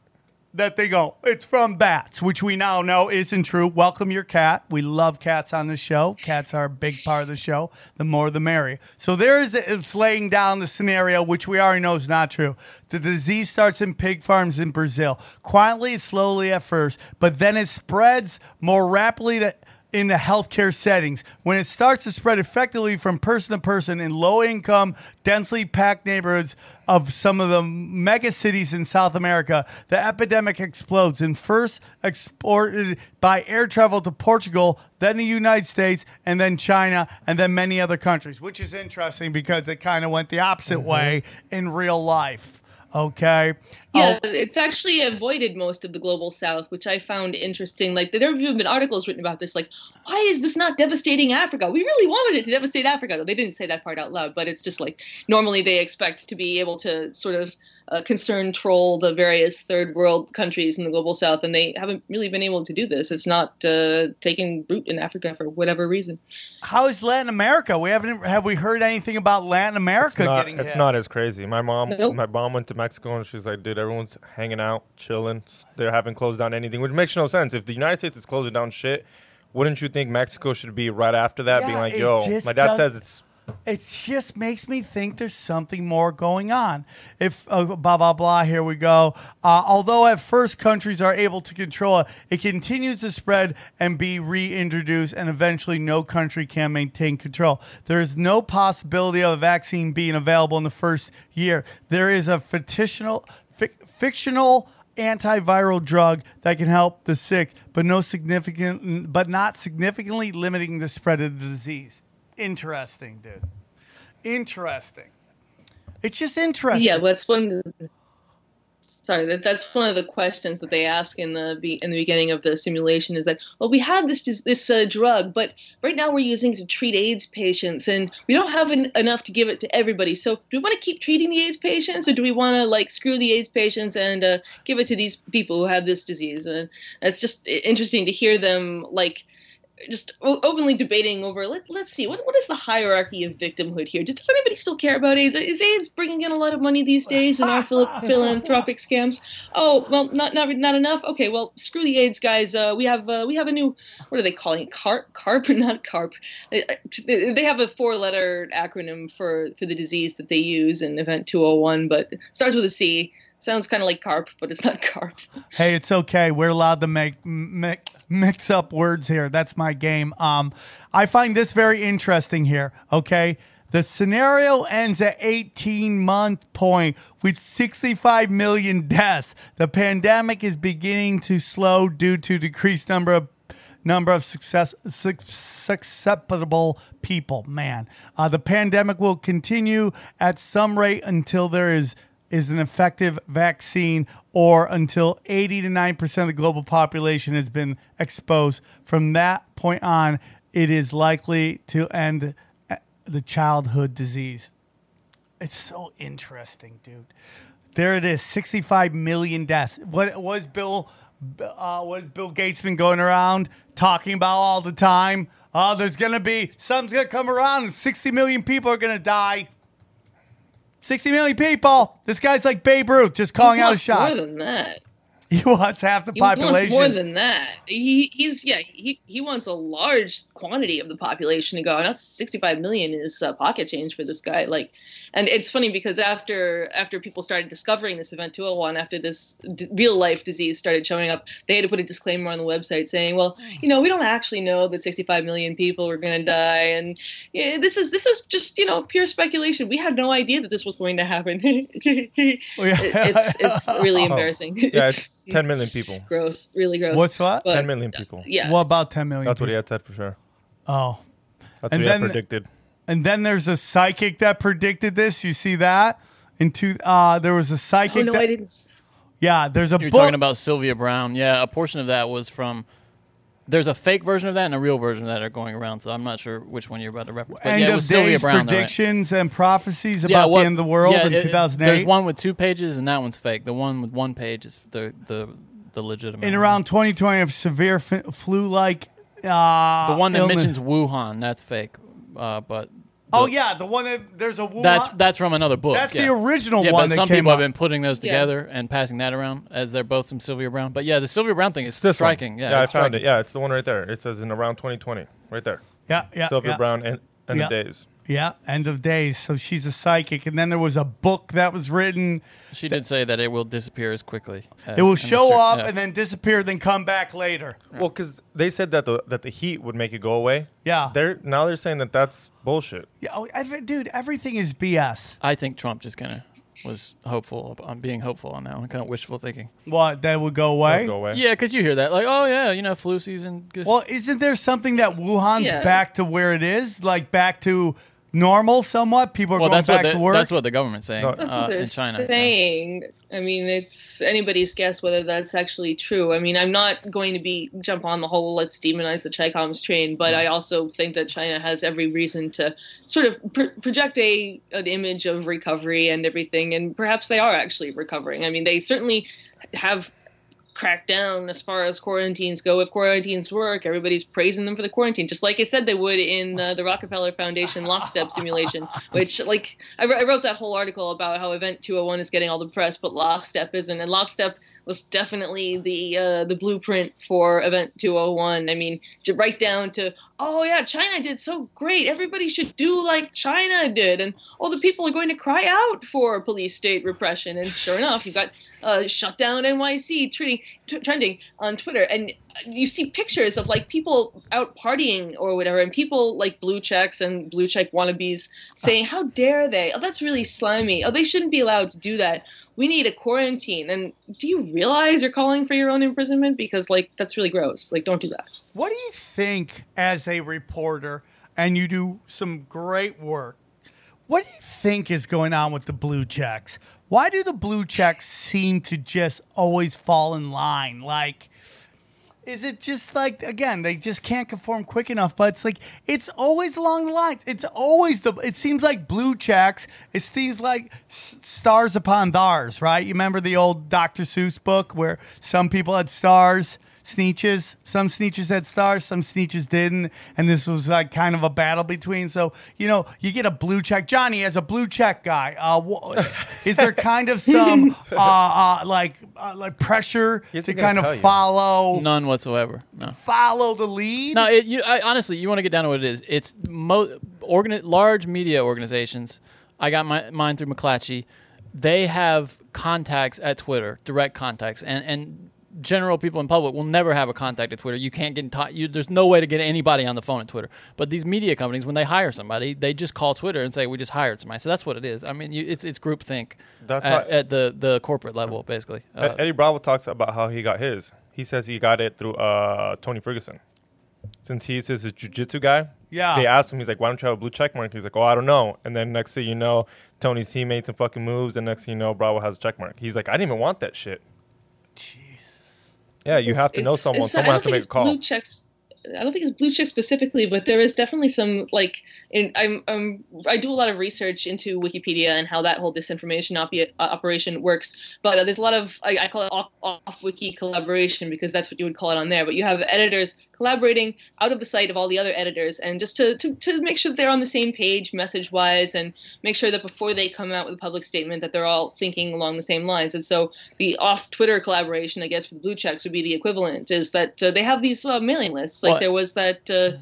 Speaker 1: that they go, it's from bats, which we now know isn't true. Welcome your cat. We love cats on the show. Cats are a big part of the show. The more, the merrier. So there is it's laying down the scenario, which we already know is not true. The disease starts in pig farms in Brazil, quietly, slowly at first, but then it spreads more rapidly to in the healthcare settings. When it starts to spread effectively from person to person in low income, densely packed neighborhoods of some of the mega cities in South America, the epidemic explodes and first exported by air travel to Portugal, then the United States, and then China, and then many other countries, which is interesting because it kind of went the opposite mm-hmm. way in real life. Okay.
Speaker 4: Yeah,
Speaker 1: Oh,
Speaker 4: it's actually avoided most of the global south, which I found interesting. Like there have even been articles written about this. Like, why is this not devastating Africa? We really wanted it to devastate Africa. They didn't say that part out loud, but it's just like normally they expect to be able to sort of uh, concern troll the various third world countries in the global south, and they haven't really been able to do this. It's not uh, taking root in Africa for whatever reason.
Speaker 1: how is Latin America? We haven't have we heard anything about Latin America
Speaker 2: It's not,
Speaker 1: getting
Speaker 2: it's
Speaker 1: hit?
Speaker 2: not as crazy. My mom,
Speaker 4: Nope.
Speaker 2: my mom went to Mexico and she's like, dude, everyone's hanging out, chilling. They haven't closed down anything, which makes no sense. If the United States is closing down shit, wouldn't you think Mexico should be right after that, being like, yo, my dad says it's
Speaker 1: It just makes me think there's something more going on. If uh, blah blah blah, here we go. Uh, although at first countries are able to control it, it continues to spread and be reintroduced, and eventually no country can maintain control. There is no possibility of a vaccine being available in the first year. There is a fictional, fic- fictional antiviral drug that can help the sick, but no significant, but not significantly limiting the spread of the disease. Interesting, dude. Interesting. It's just interesting.
Speaker 4: Yeah, that's one. Sorry, that, that's one of the questions that they ask in the in the beginning of the simulation. Is that well, we have this this uh, drug, but right now we're using it to treat AIDS patients, and we don't have en- enough to give it to everybody. So, do we want to keep treating the AIDS patients, or do we want to like screw the AIDS patients and uh, give it to these people who have this disease? And it's just interesting to hear them like just openly debating over let, let's see what, what is the hierarchy of victimhood here? Does anybody still care about aids? Is aids bringing in a lot of money these days in our *laughs* philanthropic scams? Oh well not not not enough? Okay well screw the aids guys uh, we have uh, we have a new what are they calling it? Carp carp *laughs* not carp. They, they have a four letter acronym for for the disease that they use in event 201 but starts with a c sounds kind of like carp but it's not carp *laughs*
Speaker 1: Hey, it's okay. We're allowed to make mi- mix up words here. That's my game. Um, I find this very interesting here. Okay. The scenario ends at 18 month point with 65 million deaths. The pandemic is beginning to slow due to decreased number of number of success suc- susceptible people. Man, uh, the pandemic will continue at some rate until there is is an effective vaccine or until 80 to 9% of the global population has been exposed. From that point on, it is likely to end uh, the childhood disease. It's so interesting, dude. There it is, 65 million deaths. What was Bill uh, was Bill Gates been going around talking about all the time? Oh, there's gonna be something's gonna come around and 60 million people are gonna die. 60 million people. This guy's like Babe Ruth, just calling out a
Speaker 4: wants
Speaker 1: shot.
Speaker 4: more than that
Speaker 1: He *laughs* wants half the
Speaker 4: He
Speaker 1: population.
Speaker 4: wants more than that. He he's yeah he, he wants a large quantity of the population to go. And that's 65 million is uh, pocket change for this guy. Like, and it's funny because after after people started discovering this event 201, after this d- real life disease started showing up, they had to put a disclaimer on the website saying, well, you know, we don't actually know that 65 million people are going to die, and yeah, this is this is just you know pure speculation. We had no idea that this was going to happen. *laughs* It- it's it's really *laughs* embarrassing.
Speaker 2: yeah, it's 10 million people.
Speaker 4: gross, really gross.
Speaker 1: What's what?
Speaker 4: But,
Speaker 2: 10 million people.
Speaker 4: Yeah.
Speaker 1: What about 10 million?
Speaker 2: That's what he had said for sure.
Speaker 1: Oh.
Speaker 2: That's
Speaker 1: And
Speaker 2: what he had
Speaker 1: then-
Speaker 2: predicted.
Speaker 1: And then there's a psychic that predicted this. You see that? In two, uh, there was a psychic.
Speaker 4: oh
Speaker 1: psychic.
Speaker 4: no,
Speaker 1: that,
Speaker 4: I didn't.
Speaker 1: Yeah, there's a
Speaker 3: You're
Speaker 1: book.
Speaker 3: talking about Sylvia Browne. Yeah, a portion of that was from. There's a fake version of that and a real version of that are going around, so I'm not sure which one you're about to reference. But
Speaker 1: end
Speaker 3: yeah, it
Speaker 1: of
Speaker 3: was Sylvia
Speaker 1: days
Speaker 3: Brown. though, right?
Speaker 1: predictions and prophecies
Speaker 3: Yeah,
Speaker 1: about
Speaker 3: what-
Speaker 1: the end of the world
Speaker 3: yeah,
Speaker 1: in
Speaker 3: it-
Speaker 1: 2008.
Speaker 3: There's one with two pages, and that one's fake. The one with one page is the the the legitimate.
Speaker 1: in
Speaker 3: one.
Speaker 1: around 2020 of severe f- flu-like. Uh,
Speaker 3: the one that mentions Wuhan, that's fake. Uh, but
Speaker 1: Oh yeah, the one that there's a Wuhan.
Speaker 3: that's that's from another book.
Speaker 1: That's
Speaker 3: yeah.
Speaker 1: the original
Speaker 3: yeah,
Speaker 1: one
Speaker 3: but
Speaker 1: that
Speaker 3: some
Speaker 1: came
Speaker 3: people
Speaker 1: up.
Speaker 3: have been putting those
Speaker 4: Yeah.
Speaker 3: together and passing that around as they're both from Sylvia Browne. But yeah, the Sylvia Browne thing is
Speaker 2: This one.
Speaker 3: striking. Yeah,
Speaker 2: yeah I found
Speaker 3: striking.
Speaker 2: it. Yeah, it's the one right there. It says in around 2020, right there.
Speaker 1: yeah, yeah,
Speaker 2: Sylvia
Speaker 1: yeah.
Speaker 2: Brown and, and
Speaker 1: Yeah.
Speaker 2: the days.
Speaker 1: Yeah, end of days. So she's a psychic, and then there was a book that was written.
Speaker 3: She did say that it will disappear as quickly. as-
Speaker 1: It will show
Speaker 3: cer-
Speaker 1: up
Speaker 3: yeah.
Speaker 1: and then disappear, then come back later.
Speaker 2: Well, because they said that the that the heat would make it go away.
Speaker 1: Yeah.
Speaker 2: They're now they're saying that that's bullshit.
Speaker 1: Yeah, oh, every- dude, everything is BS.
Speaker 3: I think Trump just kind of was hopeful on um, being hopeful on that one, kind of wishful thinking.
Speaker 1: What that would go away?
Speaker 2: Go away.
Speaker 3: Yeah, because you hear that, like, oh yeah, you know, flu season. Just,
Speaker 1: Well, isn't there something that Wuhan's
Speaker 4: Yeah.
Speaker 1: back to where it is, like back to normal somewhat? People are
Speaker 3: well,
Speaker 1: going
Speaker 3: that's what
Speaker 1: back
Speaker 3: the,
Speaker 1: to work.
Speaker 3: that's what the government's saying
Speaker 4: That's
Speaker 3: uh,
Speaker 4: what they're
Speaker 3: in China. yeah.
Speaker 4: saying. I mean, it's anybody's guess whether that's actually true. I mean, I'm not going to be jump on the whole let's demonize the Chicoms train, but I also think that China has every reason to sort of pr- project a an image of recovery and everything, and perhaps they are actually recovering. I mean, they certainly have cracked down as far as quarantines go. If quarantines work, everybody's praising them for the quarantine, just like it said they would in the, the Rockefeller Foundation lockstep *laughs* simulation. Which, like, I, I wrote that whole article about how Event 201 is getting all the press, but lockstep isn't. And lockstep was definitely the uh, the blueprint for Event 201. I mean, to right down to, oh yeah, China did so great. Everybody should do like China did, and all the people are going to cry out for police state repression. And sure enough, you've got uh, shut down NYC trending, t- trending on Twitter, and you see pictures of like people out partying or whatever, and people like blue checks and blue check wannabes saying, "How dare they? Oh, that's really slimy. Oh, they shouldn't be allowed to do that. We need a quarantine." And do you realize you're calling for your own imprisonment? Because like that's really gross. Like, don't do that.
Speaker 1: What do you think as a reporter, and you do some great work? What do you think is going on with the blue checks? Why do the blue checks seem to just always fall in line? Like, is it just like again they just can't conform quick enough? But it's like it's always along the lines. It's always the. It seems like blue checks. It's things like stars upon thars, right? You remember the old Dr. Seuss book where some people had stars. Sneetches. Some sneetches had stars, some sneetches didn't, and this was like kind of a battle between. So you know, you get a blue check. Johnny as a blue check guy. Uh, wha- *laughs* is there kind of some uh, uh, like uh, like pressure
Speaker 2: Here's
Speaker 1: to kind of
Speaker 2: tell you.
Speaker 1: follow
Speaker 3: None whatsoever. No.
Speaker 1: follow the lead?
Speaker 3: No, it, you, I, honestly, you want to get down to what it is. It's mo- organi- large media organizations. I got my, mine through McClatchy. They have contacts at Twitter, direct contacts, and and general people in public will never have a contact at Twitter. You can't get in touch. You, there's no way to get anybody on the phone at Twitter. But these media companies, when they hire somebody, they just call Twitter and say, "We just hired somebody." So that's what it is. I mean, you, it's it's groupthink
Speaker 2: That's
Speaker 3: at,
Speaker 2: why-
Speaker 3: at the the corporate level, basically. Uh,
Speaker 2: Eddie Bravo talks about how he got his. He says he got it through uh, Tony Ferguson. Since he's his jiu-jitsu guy,
Speaker 1: Yeah.
Speaker 2: They asked him, he's like, "Why don't you have a blue check mark?" He's like, "Oh, I don't know." And then next thing you know, Tony's he made some fucking moves, and next thing you know, Bravo has a check mark. He's like, "I didn't even want that shit." Yeah, you have to know someone. Someone has to make a call.
Speaker 4: Blue checks. I don't think it's blue check specifically, but there is definitely some like. In, I'm, I'm I do a lot of research into Wikipedia and how that whole disinformation op- uh, operation works. But uh, there's a lot of I, I call it off, off wiki collaboration because that's what you would call it on there. But you have editors collaborating out of the sight of all the other editors, and just to to, to make sure they're on the same page message wise, and make sure that before they come out with a public statement that they're all thinking along the same lines. And so the off Twitter collaboration, I guess, the blue checks would be the equivalent. Is that uh, they have these uh, mailing lists. Like There was that uh,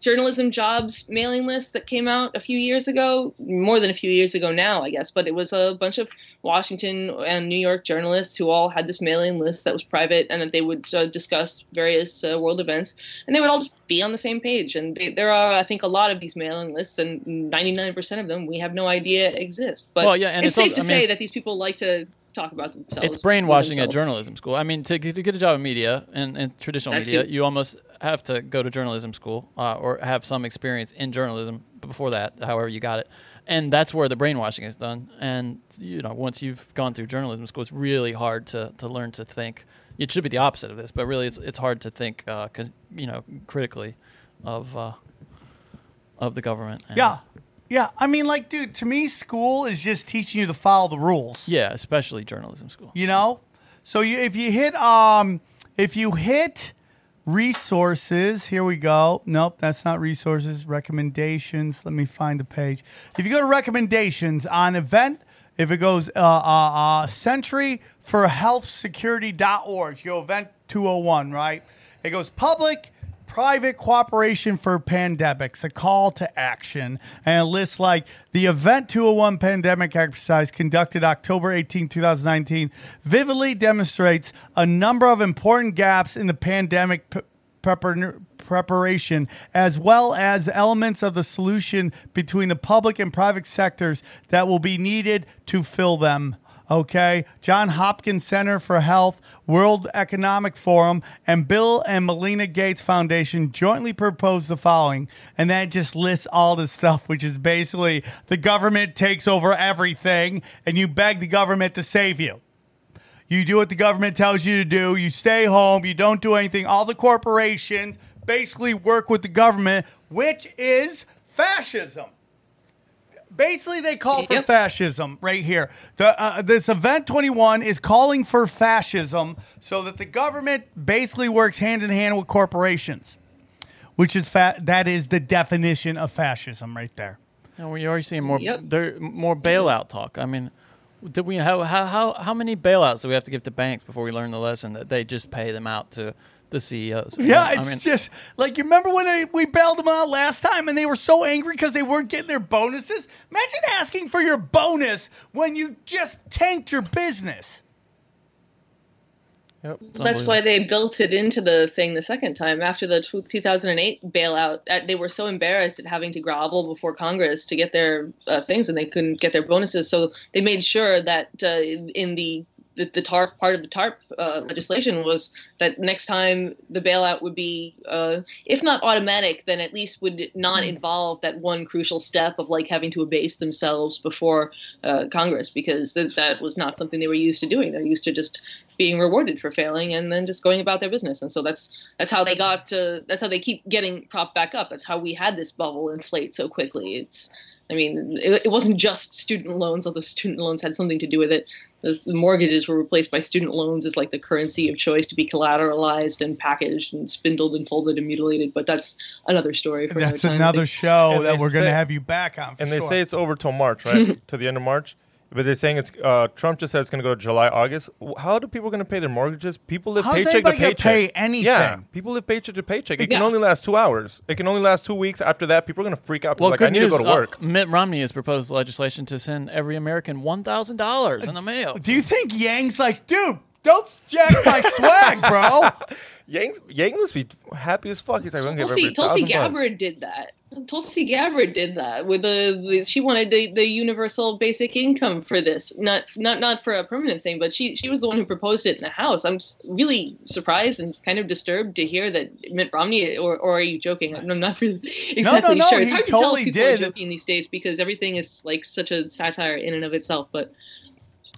Speaker 4: journalism jobs mailing list that came out a few years ago, more than a few years ago now, I guess. But it was a bunch of Washington and New York journalists who all had this mailing list that was private, and that they would uh, discuss various uh, world events, and they would all just be on the same page. And they, there are, I think, a lot of these mailing lists, and 99% of them we have no idea exist. But
Speaker 3: Well, yeah, and
Speaker 4: it's,
Speaker 3: it's
Speaker 4: safe
Speaker 3: also-
Speaker 4: to
Speaker 3: I mean,
Speaker 4: say that these people like to talk about themselves.
Speaker 3: it's brainwashing at journalism school. I mean, to, get- to get a job in media and, and traditional
Speaker 4: That
Speaker 3: media,
Speaker 4: too.
Speaker 3: you almost have to go to journalism school uh, or have some experience in journalism before that, however you got it. And that's where the brainwashing is done. And you know, once you've gone through journalism school, it's really hard to, to learn to think. It should be the opposite of this, but really, it's it's hard to think, uh, con- you know, critically of uh, of the government. And-
Speaker 1: Yeah. Yeah. I mean, like, dude, to me, school is just teaching you to follow the rules.
Speaker 3: yeah, especially journalism school.
Speaker 1: You know? So you if you hit um if you hit resources, here we go. Nope, that's not resources. Recommendations. Let me find the page. If you go to recommendations on event, if it goes uh uh, uh center for health security.org, you go event 201, right? It goes public, private cooperation for pandemics, a call to action, and it lists like the Event 201 pandemic exercise conducted October 18, 2019, vividly demonstrates a number of important gaps in the pandemic p- prepar- preparation, as well as elements of the solution between the public and private sectors that will be needed to fill them. Okay, John Hopkins Center for Health, World Economic Forum, and Bill and Melinda Gates Foundation jointly proposed the following, and that just lists all this stuff, which is basically the government takes over everything, and you beg the government to save you. You do what the government tells you to do. You stay home. You don't do anything. All the corporations basically work with the government, which is fascism. Basically, they call for
Speaker 4: Yep.
Speaker 1: fascism right here. The, uh, this event 21 is calling for fascism so that the government basically works hand in hand with corporations, which is fa- that is the definition of fascism right there.
Speaker 3: And we're already seeing more
Speaker 4: Yep.
Speaker 3: there more bailout talk. I mean, did we how how how how many bailouts do we have to give to banks before we learn the lesson that they just pay them out to the CEOs? You
Speaker 1: Yeah,
Speaker 3: know,
Speaker 1: it's
Speaker 3: I mean,
Speaker 1: just like you remember when they, we bailed them out last time and they were so angry because they weren't getting their bonuses. Imagine asking for your bonus when you just tanked your business.
Speaker 2: Yep.
Speaker 4: That's why they built it into the thing the second time after the 2008 bailout. uh, They were so embarrassed at having to grovel before Congress to get their uh, things, and they couldn't get their bonuses. So they made sure that uh, in the the, the TARP part of the TARP uh, legislation was that next time the bailout would be, uh, if not automatic, then at least would not involve that one crucial step of like having to abase themselves before uh, Congress, because th- that was not something they were used to doing. They're used to just being rewarded for failing and then just going about their business. And so that's that's how they got to. That's how they keep getting propped back up. That's how we had this bubble inflate so quickly. It's. I mean, it, it wasn't just student loans, although student loans had something to do with it. The, the mortgages were replaced by student loans as like the currency of choice to be collateralized and packaged and spindled and folded and mutilated. But that's another story for
Speaker 1: That's
Speaker 4: another time.
Speaker 1: another show
Speaker 2: And
Speaker 1: that we're going to have you back on. For
Speaker 2: and they say it's over till March, right? *laughs* to the end of March. But they're saying it's uh, Trump just said it's going to go to July, August. How do people going to pay their mortgages? People live
Speaker 1: How's
Speaker 2: paycheck to paycheck.
Speaker 1: pay anything?
Speaker 2: Yeah, people live paycheck to paycheck. It can only last two hours. It can only last two weeks. After that, people are going to freak out. People
Speaker 3: well,
Speaker 2: are like, I need
Speaker 3: news.
Speaker 2: to go to
Speaker 3: uh,
Speaker 2: work.
Speaker 3: Mitt Romney has proposed legislation to send every American one thousand dollars in the mail.
Speaker 1: Do you think Yang's like, dude, don't jack my swag, bro? *laughs*
Speaker 2: Yang, Yang must be happy as fuck. He's like, I'm
Speaker 4: Tulsi,
Speaker 2: give
Speaker 4: Tulsi
Speaker 2: every thousand bucks.
Speaker 4: Gabbard did that. Tulsi Gabbard did that with the, the she wanted the, the universal basic income for this, not not not for a permanent thing, but she she was the one who proposed it in the House. I'm really surprised and kind of disturbed to hear that Mitt Romney, or, or are you joking? I'm not really *laughs* exactly
Speaker 1: no,
Speaker 4: sure.
Speaker 1: he
Speaker 4: It's hard to tell if people
Speaker 1: did.
Speaker 4: are joking these days because everything is like such a satire in and of itself. But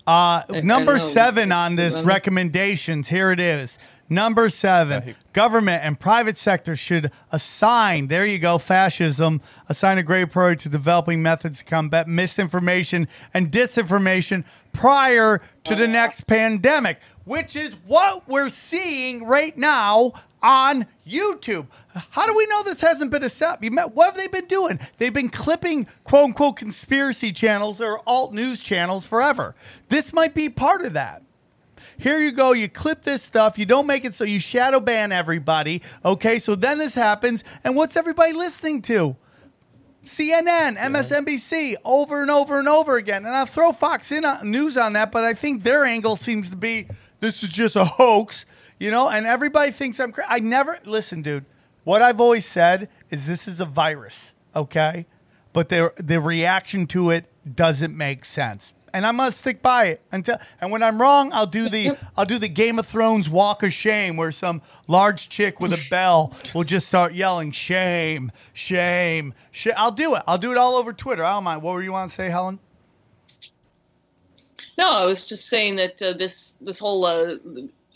Speaker 1: Uh, number seven on this recommendations. Here it is. Number seven, government and private sector should assign, there you go, fascism, assign a great priority to developing methods to combat misinformation and disinformation prior to the next pandemic, which is what we're seeing right now on YouTube. How do we know this hasn't been a step? You met, what have they been doing? They've been clipping quote unquote conspiracy channels or alt news channels forever. This might be part of that. Here you go. You clip this stuff. You don't make it so you shadow ban everybody. Okay, so then this happens, and what's everybody listening to? CNN, MSNBC, over and over and over again. And I'll throw Fox in on, News on that, but I think their angle seems to be this is just a hoax, you know. And everybody thinks I'm crazy. I never listen, dude. What I've always said is this is a virus, okay? But the the reaction to it doesn't make sense. And I'm gonna stick by it until. And when I'm wrong, I'll do the *laughs* I'll do the Game of Thrones walk of shame, where some large chick with a *laughs* bell will just start yelling shame, shame, shame. I'll do it. I'll do it all over Twitter. I don't mind. What were you want to say, Helen?
Speaker 4: No, I was just saying that uh, this this whole uh,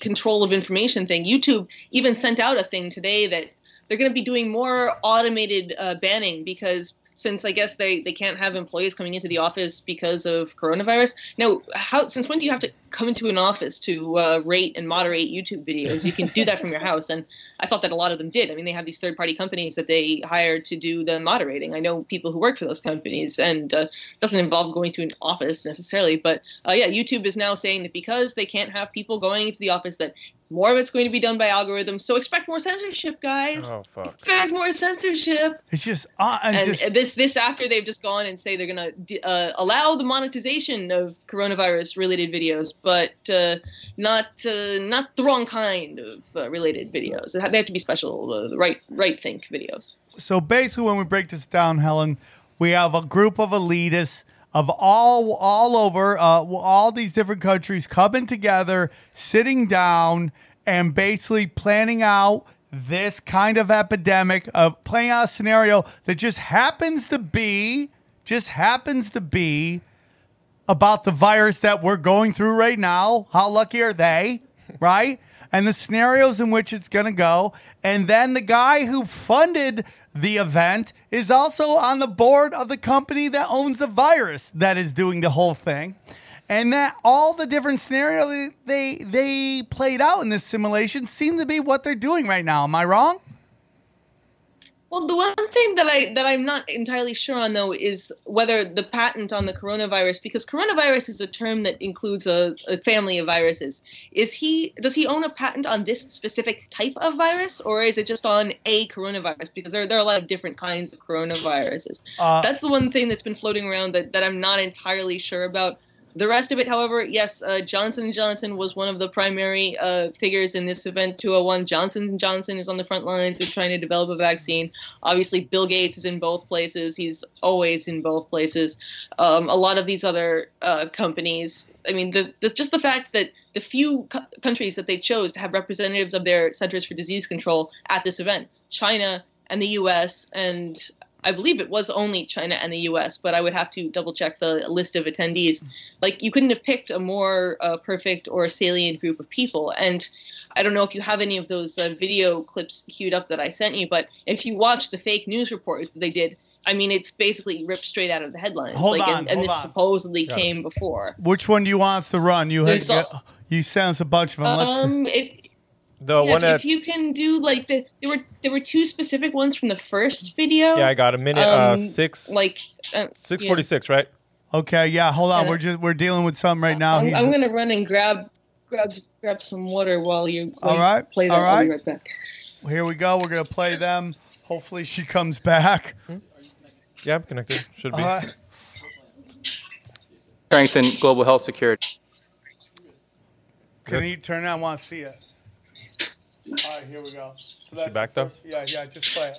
Speaker 4: control of information thing. YouTube even sent out a thing today that they're going to be doing more automated uh, banning because since I guess they, they can't have employees coming into the office because of coronavirus. Now, how since when do you have to come into an office to uh, rate and moderate YouTube videos. You can do that from your *laughs* house, and I thought that a lot of them did. I mean, they have these third-party companies that they hire to do the moderating. I know people who work for those companies, and uh, it doesn't involve going to an office necessarily. But uh, yeah, YouTube is now saying that because they can't have people going into the office, that more of it's going to be done by algorithms. So expect more censorship, guys.
Speaker 2: Oh fuck.
Speaker 4: Expect more censorship.
Speaker 1: It's just, uh, and just
Speaker 4: this this after they've just gone and say they're gonna uh, allow the monetization of coronavirus related videos, but uh, not uh, not the wrong kind of uh, related videos. They have to be special, uh, the right right think videos.
Speaker 1: so basically when we break this down helen we have a group of elitists of all all over uh, all these different countries coming together sitting down and basically planning out this kind of epidemic of playing out a scenario that just happens to be just happens to be about the virus that we're going through right now. How lucky are they, *laughs* right? And the scenarios in which it's going to go. And then the guy who funded the event is also on the board of the company that owns the virus that is doing the whole thing. And that all the different scenarios they they played out in this simulation seem to be what they're doing right now. Am I wrong?
Speaker 4: Well, the one thing that I that I'm not entirely sure on though is whether the patent on the coronavirus, because coronavirus is a term that includes a, a family of viruses. Is he does he own a patent on this specific type of virus, or is it just on a coronavirus? Because there, there are a lot of different kinds of coronaviruses.
Speaker 1: Uh,
Speaker 4: That's the one thing that's been floating around that, that I'm not entirely sure about. The rest of it, however, yes, uh, Johnson & Johnson was one of the primary uh, figures in this event 201. Johnson & Johnson is on the front lines of trying to develop a vaccine. Obviously, Bill Gates is in both places. He's always in both places. Um, a lot of these other uh, companies, I mean, the, the, just the fact that the few co- countries that they chose to have representatives of their Centers for Disease Control at this event, China and the U.S. and I believe it was only China and the U.S., but I would have to double check the list of attendees. Like you couldn't have picked a more uh, perfect or salient group of people. And I don't know if you have any of those uh, video clips queued up that I sent you, but if you watch the fake news reports that they did, I mean, it's basically ripped straight out of the headlines.
Speaker 1: Hold
Speaker 4: like,
Speaker 1: on,
Speaker 4: and, and
Speaker 1: hold
Speaker 4: this
Speaker 1: on.
Speaker 4: supposedly came before.
Speaker 1: which one do you want us to run? You had,
Speaker 4: a-
Speaker 1: you sent us a bunch of them.
Speaker 4: Um, if,
Speaker 2: The
Speaker 4: yeah,
Speaker 2: one
Speaker 4: if,
Speaker 2: that
Speaker 4: if you can do like the there were there were two specific ones from the first video.
Speaker 2: yeah, I got a minute. uh,
Speaker 4: um,
Speaker 2: six
Speaker 4: like uh,
Speaker 2: six
Speaker 4: yeah.
Speaker 2: right?
Speaker 1: Okay, yeah, hold on.
Speaker 4: Uh,
Speaker 1: We're just we're dealing with something right now.
Speaker 4: I'm, I'm gonna run and grab grab grab some water while you while
Speaker 1: All
Speaker 4: you
Speaker 1: right,
Speaker 4: play that.
Speaker 1: all right.
Speaker 4: right back.
Speaker 1: Here we go. We're gonna play them. Hopefully she comes back.
Speaker 2: Yeah, I'm connected. Should be.
Speaker 1: All right.
Speaker 5: strengthen global health security.
Speaker 1: Can you turn it on? I want to see it. All right, here we go. So that's
Speaker 2: back, though?
Speaker 1: first- Yeah, yeah, just play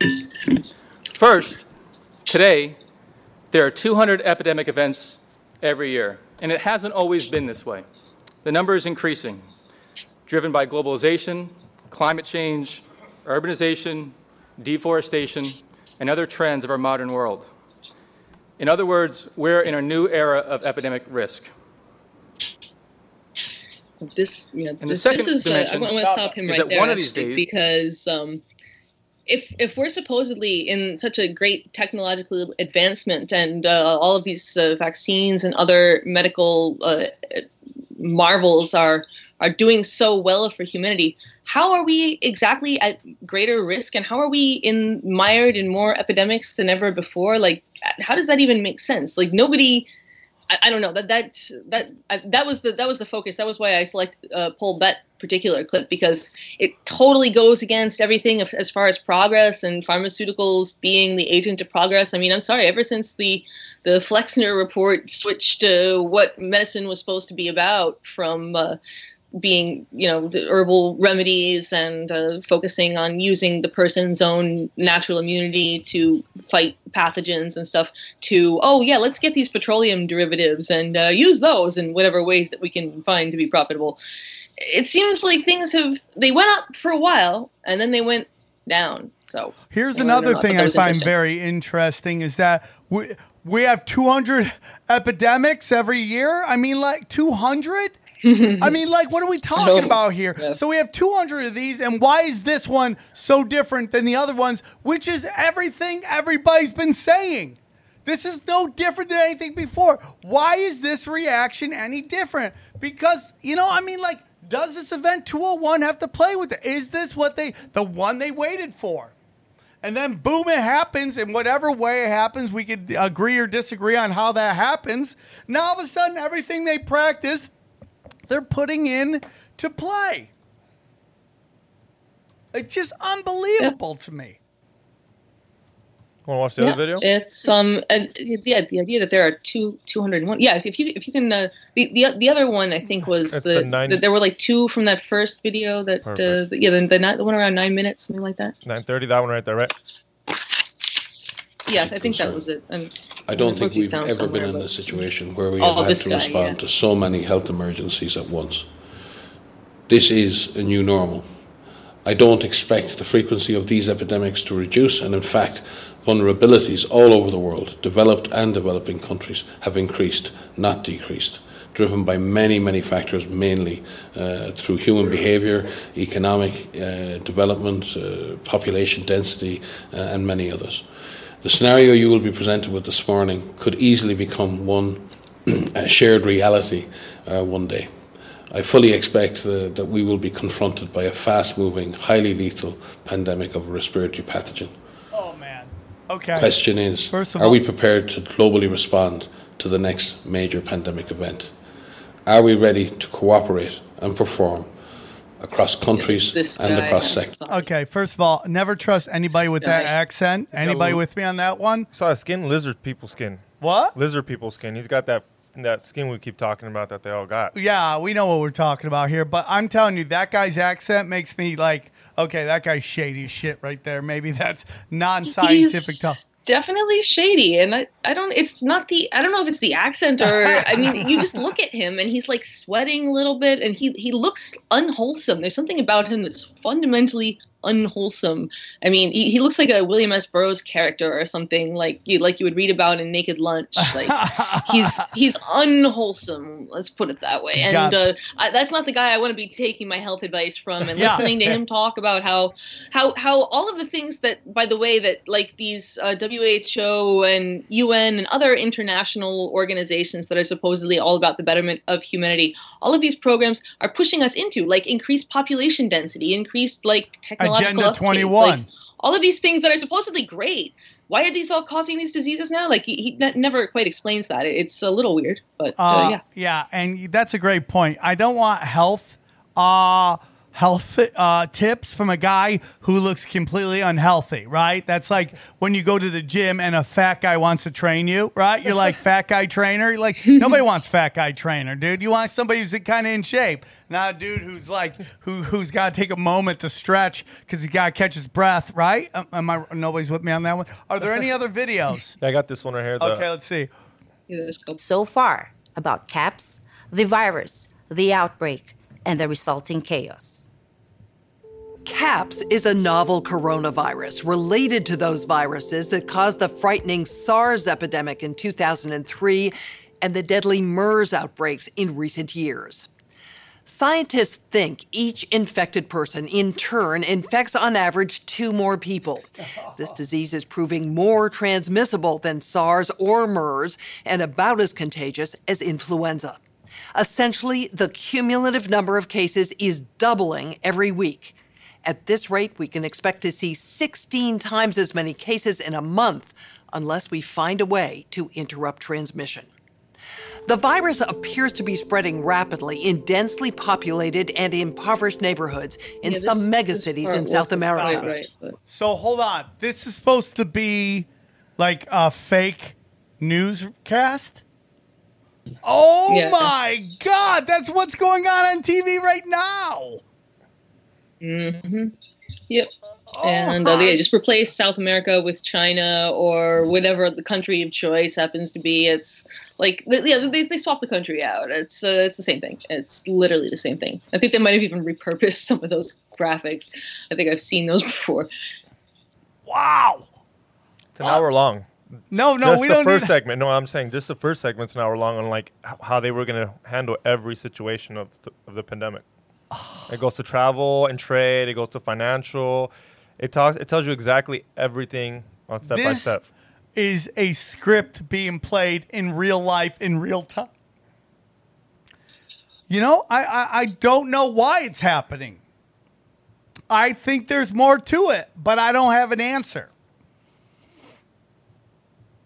Speaker 1: it.
Speaker 5: First, today, there are 200 epidemic events every year, and it hasn't always been this way. The number is increasing, driven by globalization, climate change, urbanization, deforestation, and other trends of our modern world. In other words, we're in a new era of epidemic risk.
Speaker 4: This, you know,
Speaker 5: And
Speaker 4: this, this is. Uh, I want to stop him right there.
Speaker 5: one of these
Speaker 4: actually,
Speaker 5: days-
Speaker 4: because um, if if we're supposedly in such a great technological advancement and uh, all of these uh, vaccines and other medical uh, marvels are are doing so well for humanity, how are we exactly at greater risk, and how are we in mired in more epidemics than ever before? Like, how does that even make sense? Like, nobody. I, I don't know that that that I, that was the that was the focus. That was why I selected uh, Paul Bet particular clip because it totally goes against everything of, as far as progress and pharmaceuticals being the agent of progress. I mean, I'm sorry. Ever since the the Flexner report switched to what medicine was supposed to be about from uh, being you know the herbal remedies and uh, focusing on using the person's own natural immunity to fight pathogens and stuff to oh yeah let's get these petroleum derivatives and uh, use those in whatever ways that we can find to be profitable it seems like things have they went up for a while and then they went down so
Speaker 1: Here's
Speaker 4: I don't know,
Speaker 1: another thing I find
Speaker 4: interesting.
Speaker 1: very interesting is that we we have 200 epidemics every year. I mean, like 200. *laughs* I mean, like, what are we talking about here?
Speaker 4: yeah.
Speaker 1: So we have 200 of these, and why is this one so different than the other ones? Which is everything everybody's been saying. This is no different than anything before. Why is this reaction any different? Because, you know, I mean, like, does this event 201 have to play with it? Is this what they, the one they waited for? And then boom, it happens. In whatever way it happens, we could agree or disagree on how that happens. Now all of a sudden, everything they practice, they're putting in to play. It's just unbelievable to me.
Speaker 2: Want to watch the
Speaker 4: Yeah,
Speaker 2: other video?
Speaker 4: It's um, and, yeah, the idea that there are two, two hundred and one. Yeah, if, if you if you can, uh, the, the the other one I think was the,
Speaker 2: the nine-
Speaker 4: the- there were like two from that first video that uh,
Speaker 2: Perfect.
Speaker 4: the, yeah, the, the, ni- the one around nine minutes, something like that.
Speaker 2: 9:30. That one right there, right?
Speaker 4: Yeah, I think that was it. And
Speaker 6: I don't think we've ever been in a situation where we
Speaker 4: Oh,
Speaker 6: have had to
Speaker 4: guy,
Speaker 6: respond
Speaker 4: yeah.
Speaker 6: to so many health emergencies at once. This is a new normal. I don't expect the frequency of these epidemics to reduce, and in fact, vulnerabilities all over the world, developed and developing countries, have increased, not decreased, driven by many, many factors, mainly uh, through human behaviour, economic uh, development, uh, population density, uh, and many others. The scenario you will be presented with this morning could easily become one *clears throat* a shared reality uh, one day. I fully expect uh, that we will be confronted by a fast moving, highly lethal pandemic of a respiratory pathogen.
Speaker 1: Oh man. Okay.
Speaker 6: Question is
Speaker 1: First of
Speaker 6: Are
Speaker 1: all-
Speaker 6: we prepared to globally respond to the next major pandemic event? Are we ready to cooperate and perform across countries
Speaker 4: this
Speaker 6: and across sectors?
Speaker 1: Okay, first of all, never trust anybody with that
Speaker 4: guy.
Speaker 1: accent. Anybody with me on that one?
Speaker 2: Saw his skin, lizard people skin.
Speaker 1: What?
Speaker 2: Lizard people skin. He's got that that skin we keep talking about that they all got.
Speaker 1: Yeah, we know what we're talking about here, but I'm telling you, that guy's accent makes me like, okay, that guy's shady shit right there. Maybe that's non-scientific
Speaker 4: He's
Speaker 1: talk.
Speaker 4: Definitely shady, and I, I don't. It's not the. I don't know if it's the accent or. I mean, you just look at him, and he's like sweating a little bit, and he he looks unwholesome. There's something about him that's fundamentally unwholesome. I mean, he, he looks like a William S. Burroughs character or something like you like you would read about in Naked Lunch. Like *laughs* he's he's unwholesome. Let's put it that way. And uh, I, that's not the guy I want to be taking my health advice from and *laughs*
Speaker 1: Yeah.
Speaker 4: listening to him talk about how how how all of the things that, by the way, that like these uh, WHO and UN and other international organizations that are supposedly all about the betterment of humanity, all of these programs are pushing us into like increased population density, increased like technological
Speaker 1: Agenda 21.
Speaker 4: like, all of these things that are supposedly great. Why are these all causing these diseases now? Like he, he ne- never quite explains that. It's a little weird, but uh,
Speaker 1: Uh,
Speaker 4: yeah.
Speaker 1: yeah, and that's a great point. I don't want health uh health uh, tips from a guy who looks completely unhealthy, right? That's like when you go to the gym and a fat guy wants to train you, right? You're like fat guy trainer. You're like nobody wants fat guy trainer, dude. You want somebody who's kind of in shape, not a dude who's like who who's got to take a moment to stretch because he got to catch his breath, right? Am- Am I nobody's with me on that one? Are there any other videos? *laughs*
Speaker 2: Yeah, I got this one right here. The,
Speaker 1: Okay, let's see.
Speaker 7: so far about CAPS, the virus, the outbreak, and the resulting chaos.
Speaker 8: CAPS is a novel coronavirus related to those viruses that caused the frightening SARS epidemic in 2003 and the deadly MERS outbreaks in recent years. Scientists think each infected person in turn infects on average two more people. This disease is proving more transmissible than SARS or MERS and about as contagious as influenza. Essentially, the cumulative number of cases is doubling every week. At this rate, we can expect to see 16 times as many cases in a month unless we find a way to interrupt transmission. The virus appears to be spreading rapidly in densely populated and impoverished neighborhoods in
Speaker 4: Yeah, this-
Speaker 8: some megacities in South America.
Speaker 4: start, right, but-
Speaker 1: So hold on. This is supposed to be like a fake newscast? Oh
Speaker 4: Yeah.
Speaker 1: my god, that's what's going on on TV right now.
Speaker 4: Hmm Yep. Oh, And uh, yeah, just replace South America with China or whatever the country of choice happens to be. It's like yeah, they, they swap the country out. It's uh, it's the same thing. It's literally the same thing. I think they might have even repurposed *laughs* some of those graphics. I think I've seen those *laughs* before.
Speaker 1: Wow.
Speaker 2: It's an hour long.
Speaker 1: No, no,
Speaker 2: just
Speaker 1: we
Speaker 2: the
Speaker 1: don't
Speaker 2: first
Speaker 1: need-
Speaker 2: segment. No, I'm saying just the first segment's an hour long on like how they were gonna handle every situation of th- of the pandemic. It goes to travel and trade. It goes to financial. It talks. It tells you exactly everything on step by
Speaker 1: This-
Speaker 2: step.
Speaker 1: is a script being played in real life in real time. You know, I, I, I don't know why it's happening. I think there's more to it, but I don't have an answer.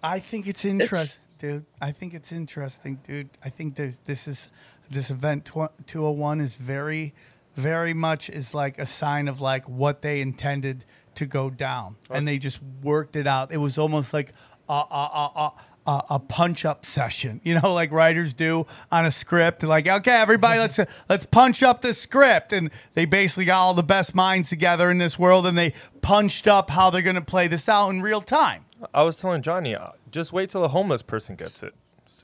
Speaker 1: I think it's interesting, dude. I think it's interesting, dude. I think there's this is this event tw- 201 is very very much is like a sign of like what they intended to go down and they just worked it out. It was almost like a a a, a, a, punch up session, you know, like writers do on a script. Like, okay, everybody, let's *laughs* let's punch up the script, and they basically got all the best minds together in this world, and they punched up how they're going to play this out in real time.
Speaker 2: I was telling Johnny, uh, just wait till a homeless person gets it.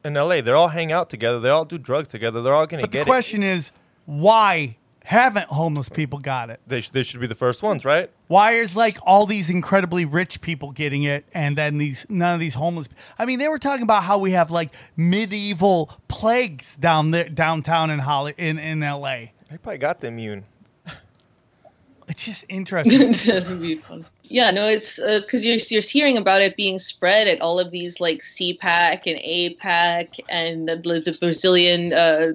Speaker 2: In LA, they all hang out together. They all do drugs together. They're all going to
Speaker 1: But
Speaker 2: get
Speaker 1: the question is, why haven't homeless people got it?
Speaker 2: it. They, sh- they should be the first ones, right?
Speaker 1: Why is like all these incredibly rich people getting it, and then these none of these homeless? I mean, they were talking about how we have like medieval plagues down there downtown in Holly in in L.A.
Speaker 2: They probably got the immune.
Speaker 1: It's just interesting. *laughs*
Speaker 4: That'd be fun. Yeah, no, it's because you're you're hearing about it being spread at all of these like CPAC and AIPAC and the, the Brazilian uh,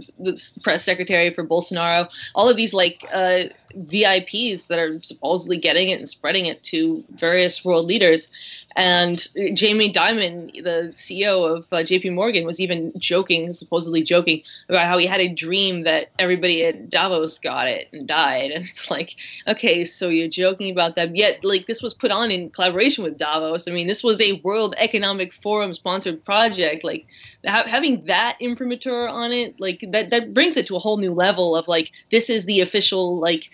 Speaker 4: press secretary for Bolsonaro. All of these like uh, VIPs that are supposedly getting it and spreading it to various world leaders. And Jamie Dimon, the CEO of uh, JP Morgan, was even joking, supposedly joking, about how he had a dream that everybody at Davos got it and died. And it's like, okay, so you're joking about that. Yet, like, this was put on in collaboration with Davos. I mean, this was a World Economic Forum sponsored project. Like, ha- having that imprimatur on it, like, that, that brings it to a whole new level of, like, this is the official, like,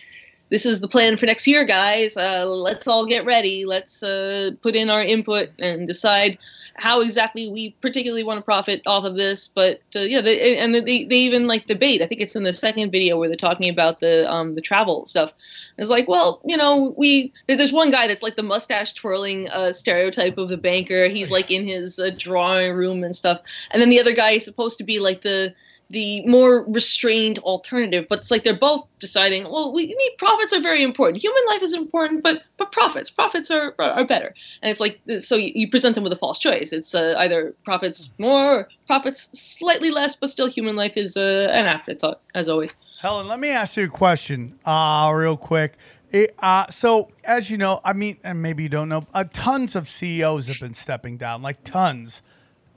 Speaker 4: this is the plan for next year, guys. Uh, let's all get ready. Let's uh, put in our input and decide how exactly we particularly want to profit off of this. But uh, yeah, they, and they, they even like debate. I think it's in the second video where they're talking about the um, the travel stuff. It's like, well, you know, we there's one guy that's like the mustache twirling uh, stereotype of the banker. He's like in his uh, drawing room and stuff, and then the other guy is supposed to be like the the more restrained alternative. But it's like they're both deciding, well, we need profits are very important. Human life is important, but but profits, profits are are better. And it's like so you, present them with a false choice. It's uh, either profits more, or profits slightly less, but still human life is uh, an afterthought as always.
Speaker 1: Helen, let me ask you a question, uh, real quick. It, uh, so, as you know, I mean, and maybe you don't know, uh, tons of CEOs have been stepping down, like tons.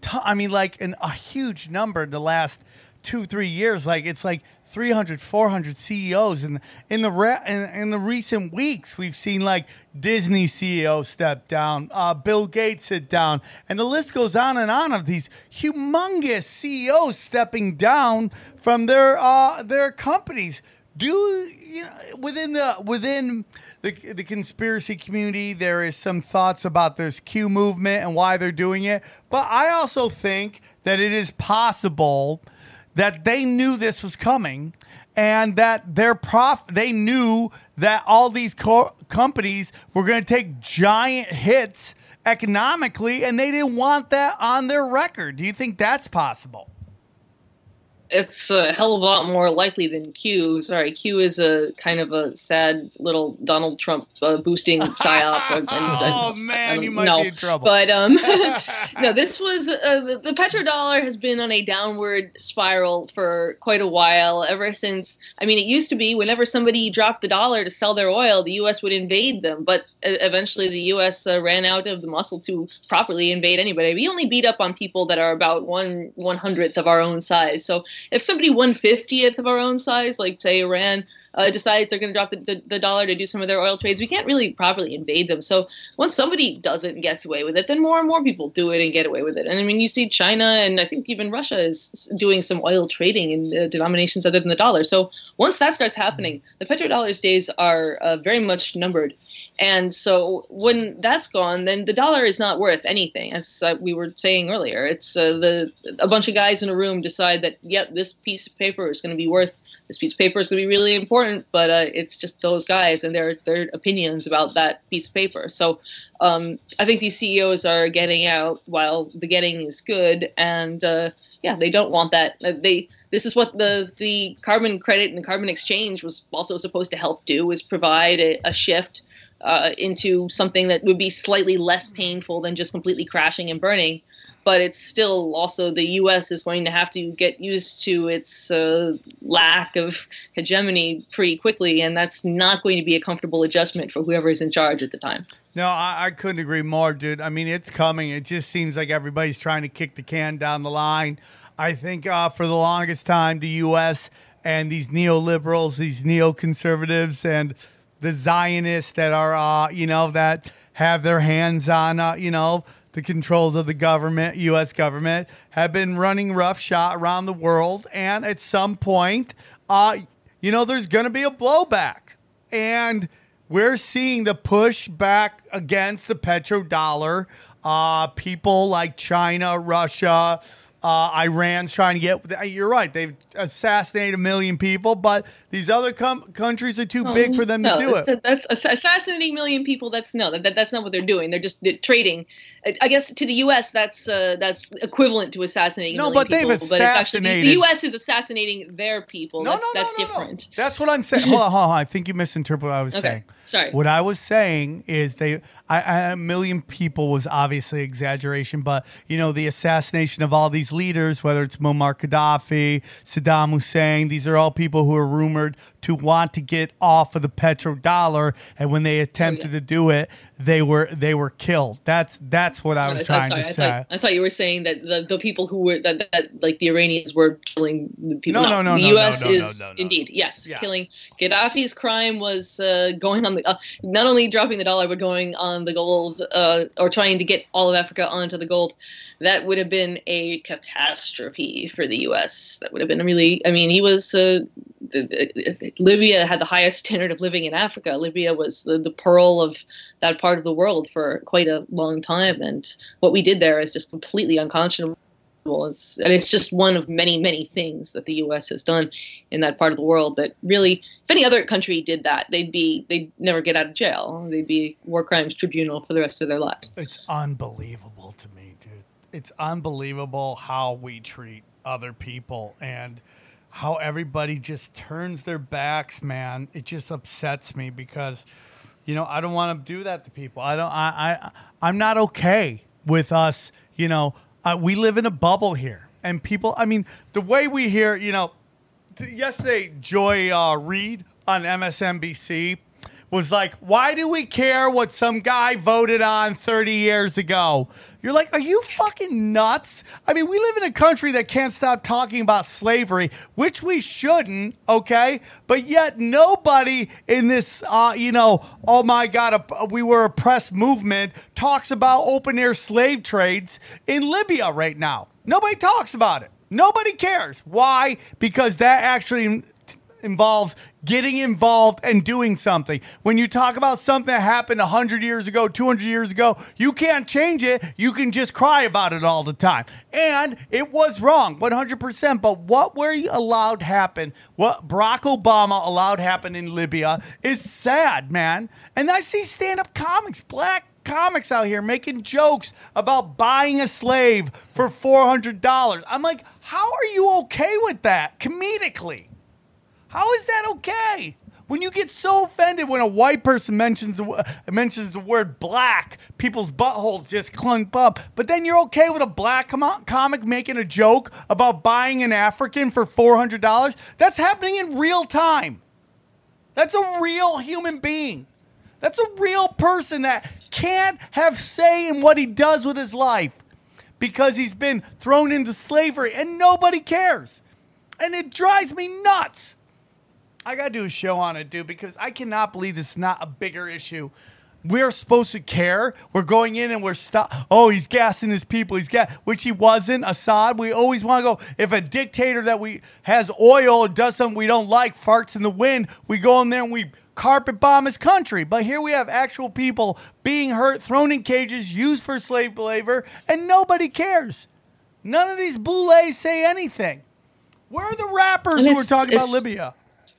Speaker 1: Ton- I mean, like in a huge number in the last two, three years. Like it's like 300, 400 CEOs, and in the re- in, in the recent weeks, we've seen like Disney CEO step down, uh, Bill Gates sit down, and the list goes on and on of these humongous CEOs stepping down from their uh, their companies. Do you know within the within the the conspiracy community there is some thoughts about this Q movement and why they're doing it, but I also think that it is possible that they knew this was coming and that their prof they knew that all these co- companies were going to take giant hits economically and they didn't want that on their record. Do you think that's possible?
Speaker 4: It's a hell of a lot more likely than Q. Sorry, Q is a kind of a sad little Donald Trump uh, boosting *laughs* psyop. and, and,
Speaker 1: oh man, you might
Speaker 4: no.
Speaker 1: be in trouble.
Speaker 4: But um, *laughs* *laughs* no, this was uh, the, the petrodollar has been on a downward spiral for quite a while. Ever since, I mean, it used to be whenever somebody dropped the dollar to sell their oil, the U.S. would invade them. But uh, eventually, the U.S. Uh, ran out of the muscle to properly invade anybody. We only beat up on people that are about one one hundredth of our own size. So if somebody one fiftieth of our own size, like say Iran, uh, decides they're going to drop the, the, the, dollar to do some of their oil trades, we can't really properly invade them. So once somebody does it and gets away with it, then more and more people do it and get away with it. And I mean, you see China and I think even Russia is doing some oil trading in uh, denominations other than the dollar. So once that starts happening, the petrodollars days are uh, very much numbered. And so when that's gone, then the dollar is not worth anything, as uh, we were saying earlier. It's uh, the a bunch of guys in a room decide that, yep, this piece of paper is going to be worth. This piece of paper is going to be really important, but uh, it's just those guys and their their opinions about that piece of paper. So um, I think these CEOs are getting out while the getting is good, and uh, yeah, they don't want that. Uh, They this is what the the carbon credit and the carbon exchange was also supposed to help do is provide a, a shift uh, into something that would be slightly less painful than just completely crashing and burning. But it's still also the U.S. is going to have to get used to its uh, lack of hegemony pretty quickly, and that's not going to be a comfortable adjustment for whoever is in charge at the time.
Speaker 1: No, I, I couldn't agree more, dude. I mean, it's coming. It just seems like everybody's trying to kick the can down the line. I think uh, for the longest time, the U.S. and these neoliberals, these neoconservatives, and the Zionists that are, uh, you know, that have their hands on, uh, you know, the controls of the government, U.S. government, have been running roughshod around the world. And at some point, uh, you know, there's going to be a blowback. And we're seeing the push back against the petrodollar. Uh, people like China, Russia, uh, Iran's trying to get. You're right. They've assassinated a million people, but these other com- countries are too big for them
Speaker 4: no,
Speaker 1: to do it.
Speaker 4: That's, assassinating a million people. That's no, that, that's not what they're doing. They're just trading. I guess to the U.S. that's uh, that's equivalent to assassinating.
Speaker 1: No, but they've
Speaker 4: people, but it's actually the- U.S. is assassinating their people.
Speaker 1: No,
Speaker 4: that's,
Speaker 1: no,
Speaker 4: that's
Speaker 1: no, no, no.
Speaker 4: different.
Speaker 1: That's what I'm saying. hold on, hold on. I think you misinterpreted what I was
Speaker 4: Okay,
Speaker 1: saying.
Speaker 4: sorry.
Speaker 1: What I was saying is they, I, I, a million people was obviously exaggeration, but you know the assassination of all these leaders, whether it's Muammar Gaddafi, Saddam Hussein, these are all people who are rumored to want to get off of the petrodollar, and when they attempted to do it, they were they were killed. That's that's what I was
Speaker 4: I
Speaker 1: trying
Speaker 4: sorry,
Speaker 1: to
Speaker 4: I
Speaker 1: say.
Speaker 4: thought, I thought you were saying that the, the people who were that, that like the Iranians were killing the people.
Speaker 1: No, no, no, no The
Speaker 4: U.S.
Speaker 1: no, no,
Speaker 4: is
Speaker 1: no, no, no.
Speaker 4: indeed yes,
Speaker 1: Yeah.
Speaker 4: killing Gaddafi's crime was uh, going on the uh, not only dropping the dollar but going on the gold uh, or trying to get all of Africa onto the gold. That would have been a catastrophe for the U.S. That would have been a really. I mean, he was. Uh, Libya had the highest standard of living in Africa. Libya was the, the pearl of that part of the world for quite a long time, and what we did there is just completely unconscionable. It's, and it's just one of many, many things that the U.S. has done in that part of the world. That really, if any other country did that, they'd be they'd never get out of jail. They'd be war crimes tribunal for the rest of their lives.
Speaker 1: It's unbelievable to me, dude. It's unbelievable how we treat other people and how everybody just turns their backs, man. It just upsets me because you know, I don't want to do that to people. I don't I I I'm not okay with us, you know, uh, we live in a bubble here. And people, I mean, the way we hear, you know, t- yesterday Joy uh, Reid on MSNBC was like, "Why do we care what some guy voted on 30 years ago?" You're like, "Are you fucking nuts?" I mean, we live in a country that can't stop talking about slavery, which we shouldn't, okay? But yet nobody in this uh, you know, oh my god, we were oppressed movement talks about open air slave trades in Libya right now. Nobody talks about it. Nobody cares. Why? Because that actually involves getting involved and doing something. When you talk about something that happened 100 years ago, 200 years ago, you can't change it. You can just cry about it all the time. And it was wrong, 100%. But what we allowed happen, what Barack Obama allowed happen in Libya is sad, man. And I see stand up comics, black comics out here making jokes about buying a slave for $400. I'm like, how are you okay with that comedically? How is that okay? When you get so offended when a white person mentions the, mentions the word black, people's buttholes just clunk up. But then you're okay with a black com- comic making a joke about buying an African for $400? That's happening in real time. That's a real human being. That's a real person that can't have say in what he does with his life because he's been thrown into slavery and nobody cares. And it drives me nuts. I gotta do a show on it, dude, because I cannot believe this is not a bigger issue. We're supposed to care. We're going in and we're stop. Oh, he's gassing his people. He's gas, which he wasn't. Assad. We always want to go. If a dictator that we has oil or does something we don't like, farts in the wind, we go in there and we carpet bomb his country. But here we have actual people being hurt, thrown in cages, used for slave labor, and nobody cares. None of these boulets say anything. Where are the rappers who are talking about Libya?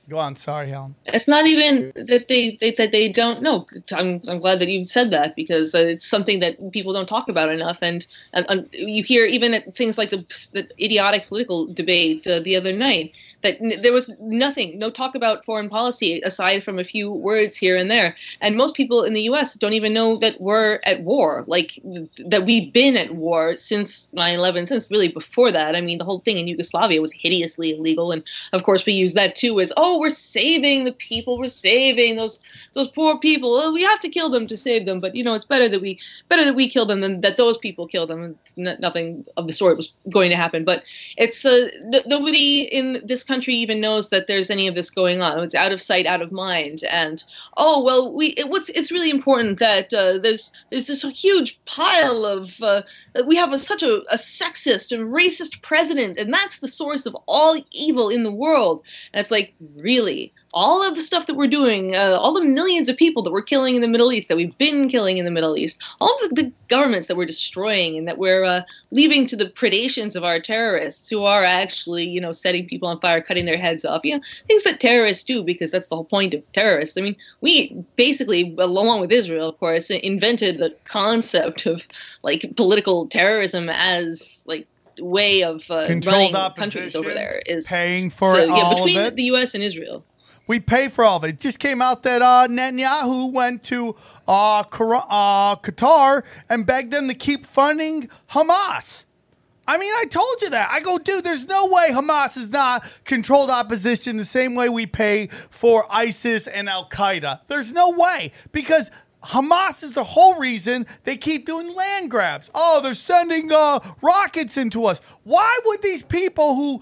Speaker 1: Go on. Sorry, Helen.
Speaker 4: It's not even that they, they that they don't know. I'm I'm glad that you said that because it's something that people don't talk about enough. And and, and you hear even at things like the, the idiotic political debate uh, the other night, that n- there was nothing, no talk about foreign policy aside from a few words here and there. And most people in the U.S. don't even know that we're at war, like that we've been at war since 9/11, since really before that. I mean, the whole thing in Yugoslavia was hideously illegal, and of course we use that too as oh, we're saving the people, we're saving those those poor people. Oh, we have to kill them to save them, but you know it's better that we better that we kill them than that those people kill them. N- nothing of the sort was going to happen, but it's uh, n- nobody in this country even knows that there's any of this going on. It's out of sight, out of mind, and oh well, we it, what's it's really important that uh, there's there's this huge pile of uh, we have a, such a, a sexist and racist president, and that's the source of all evil in the world. And it's like really all of the stuff that we're doing, uh, all the millions of people that we're killing in the Middle East, that we've been killing in the Middle East, all of the, the governments that we're destroying and that we're uh, leaving to the predations of our terrorists who are actually, you know, setting people on fire, cutting their heads off, you know, things that terrorists do because that's the whole point of terrorists. I mean, we basically, along with Israel, of course, invented the concept of like political terrorism as like way of uh, running countries over there is
Speaker 1: paying for
Speaker 4: so, yeah,
Speaker 1: all of
Speaker 4: between
Speaker 1: it.
Speaker 4: the U.S. and Israel.
Speaker 1: We pay for all of it. It just came out that uh, Netanyahu went to uh, uh, Qatar and begged them to keep funding Hamas. I mean, I told you that. I go, dude, there's no way Hamas is not controlled opposition the same way we pay for ISIS and Al Qaeda. There's no way because Hamas is the whole reason they keep doing land grabs. Oh, they're sending uh, rockets into us. Why would these people who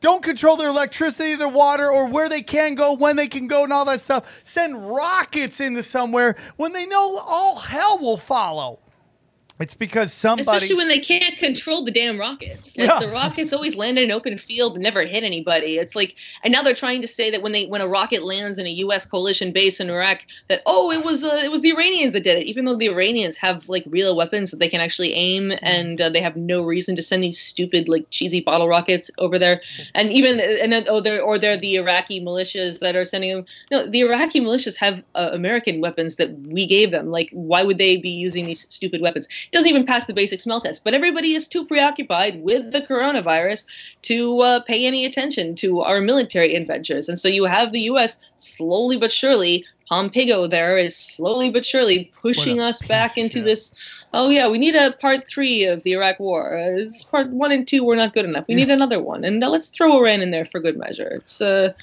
Speaker 1: don't control their electricity, their water, or where they can go, when they can go, and all that stuff, send rockets into somewhere when they know all hell will follow? It's because somebody.
Speaker 4: Especially when they can't control the damn rockets. Like
Speaker 1: Yeah.
Speaker 4: the rockets always land in an open field and never hit anybody. It's like, and now they're trying to say that when they when a rocket lands in a U.S. coalition base in Iraq, that oh it was uh, it was the Iranians that did it, even though the Iranians have like real weapons that they can actually aim, and uh, they have no reason to send these stupid like cheesy bottle rockets over there. And even and then, oh they're or they're the Iraqi militias that are sending them. No, the Iraqi militias have uh, American weapons that we gave them. Like why would they be using these stupid weapons? Doesn't even pass the basic smell test. But everybody is too preoccupied with the coronavirus to uh, pay any attention to our military adventures. And so you have the U.S. slowly but surely. Pompeo there is slowly but surely pushing us back into this. Oh yeah, we need a part three of the Iraq War. Uh, it's part one and two were not good enough. We need another one, and uh, let's throw Iran in there for good measure. It's uh,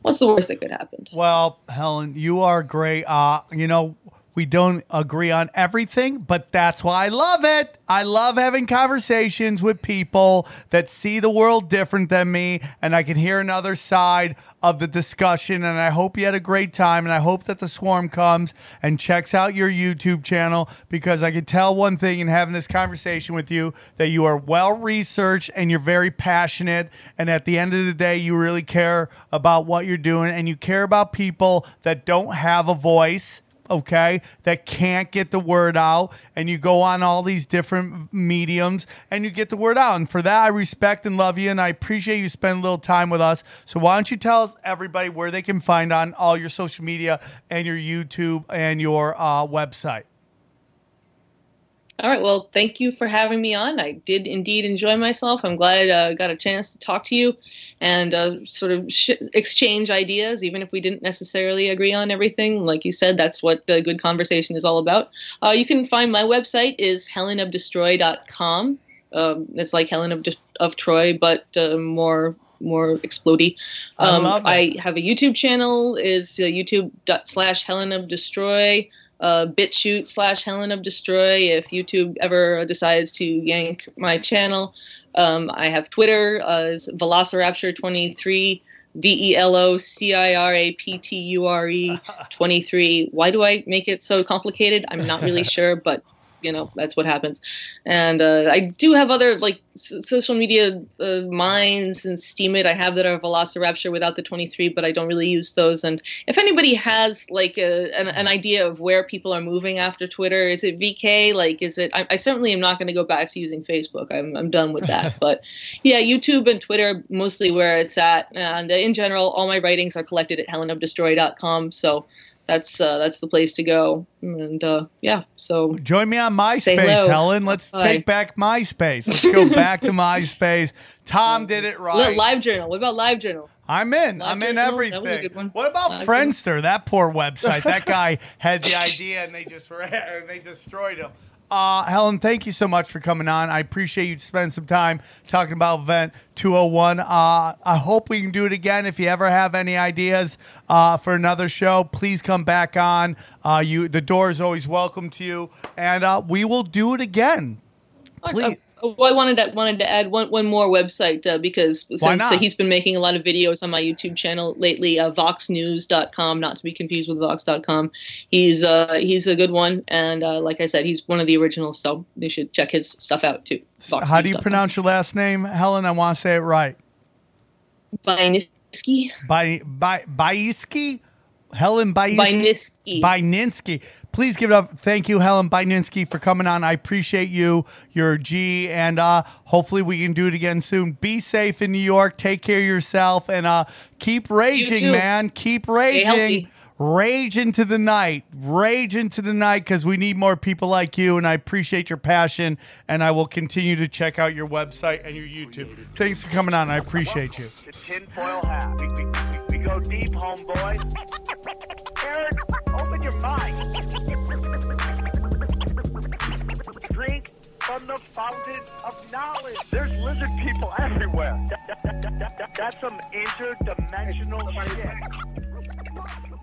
Speaker 4: what's the worst that could happen?
Speaker 1: Well, Helen, you are great. Uh, you know, we don't agree on everything, but that's why I love it. I love having conversations with people that see the world different than me, and I can hear another side of the discussion. And I hope you had a great time, and I hope that the swarm comes and checks out your YouTube channel because I can tell one thing in having this conversation with you that you are well researched and you're very passionate. And at the end of the day, you really care about what you're doing, and you care about people that don't have a voice okay, that can't get the word out, and you go on all these different mediums and you get the word out. And for that, I respect and love you, and I appreciate you spending a little time with us. So why don't you tell us everybody where they can find on all your social media and your YouTube and your uh, website?
Speaker 4: All right. Well, thank you for having me on. I did indeed enjoy myself. I'm glad uh, I got a chance to talk to you and uh, sort of sh- exchange ideas, even if we didn't necessarily agree on everything. Like you said, that's what the good conversation is all about. Uh, you can find my website is helenofdestroy.com. Um, it's like Helen of, De- of Troy, but uh, more more explody.
Speaker 1: I
Speaker 4: Um,
Speaker 1: love.
Speaker 4: I have a YouTube channel is uh, youtube slash Helen of Destroy uh, BitChute slash Helen of Destroy if YouTube ever decides to yank my channel. Um, I have Twitter uh, Velocirapture23, V E L O C I R A P T U R E *laughs* 23. Why do I make it so complicated? I'm not really *laughs* sure, but you know that's what happens. And uh, i do have other like s- social media uh, Minds and Steemit. I have that are velocirapture without the 23 but i don't really use those. And if anybody has like a, an, an idea of where people are moving after twitter is it vk like is it i, I certainly am not going to go back to using facebook. I'm, I'm done with that. *laughs* But yeah youtube and twitter mostly where it's at. And uh, in general all my writings are collected at helenofdestroy.com so that's uh, that's the place to go. And uh, yeah, so
Speaker 1: Join me on MySpace. Helen. Let's
Speaker 4: Hi.
Speaker 1: take back MySpace. Let's go *laughs* back to MySpace. Tom did it right.
Speaker 4: Live Journal. What about Live Journal?
Speaker 1: I'm in.
Speaker 4: Live
Speaker 1: I'm in everything.
Speaker 4: that was a good one.
Speaker 1: What about
Speaker 4: Live
Speaker 1: Friendster? That poor website. that *laughs* guy had the idea and they just *laughs* ran, they destroyed him. Uh, Helen, thank you so much for coming on. I appreciate you spending some time talking about Event 201. Uh, I hope we can do it again. If you ever have any ideas uh, for another show, please come back on. Uh, you, the door is always welcome to you, and uh, we will do it again. Please.
Speaker 4: Well, I wanted to wanted to add one one more website uh, because since uh, he's been making a lot of videos on my YouTube channel lately, uh, VoxNews.com, not to be confused with Vox.com. He's uh, he's a good one, and uh, like I said, he's one of the originals, so you should check his stuff out too.
Speaker 1: How do you pronounce your last name, Helen? I want to say it right.
Speaker 4: Buyniski.
Speaker 1: By by Baiski? Helen Baiski.
Speaker 4: Buyniski.
Speaker 1: Byninsky. Please give it up. Thank you, Helen Byninsky, for coming on. I appreciate you. You're a G, and uh, hopefully we can do it again soon. Be safe in New York. Take care of yourself, and uh, keep raging, man. Keep raging. Rage into the night. Rage into the night because we need more people like you, and I appreciate your passion, and I will continue to check out your website and your YouTube. Thanks for coming on. I appreciate you.
Speaker 9: Deep, homeboy. Aaron, open your mind. Drink from the fountain of knowledge. There's lizard people everywhere. That- that- that- that- that- that's some interdimensional shit.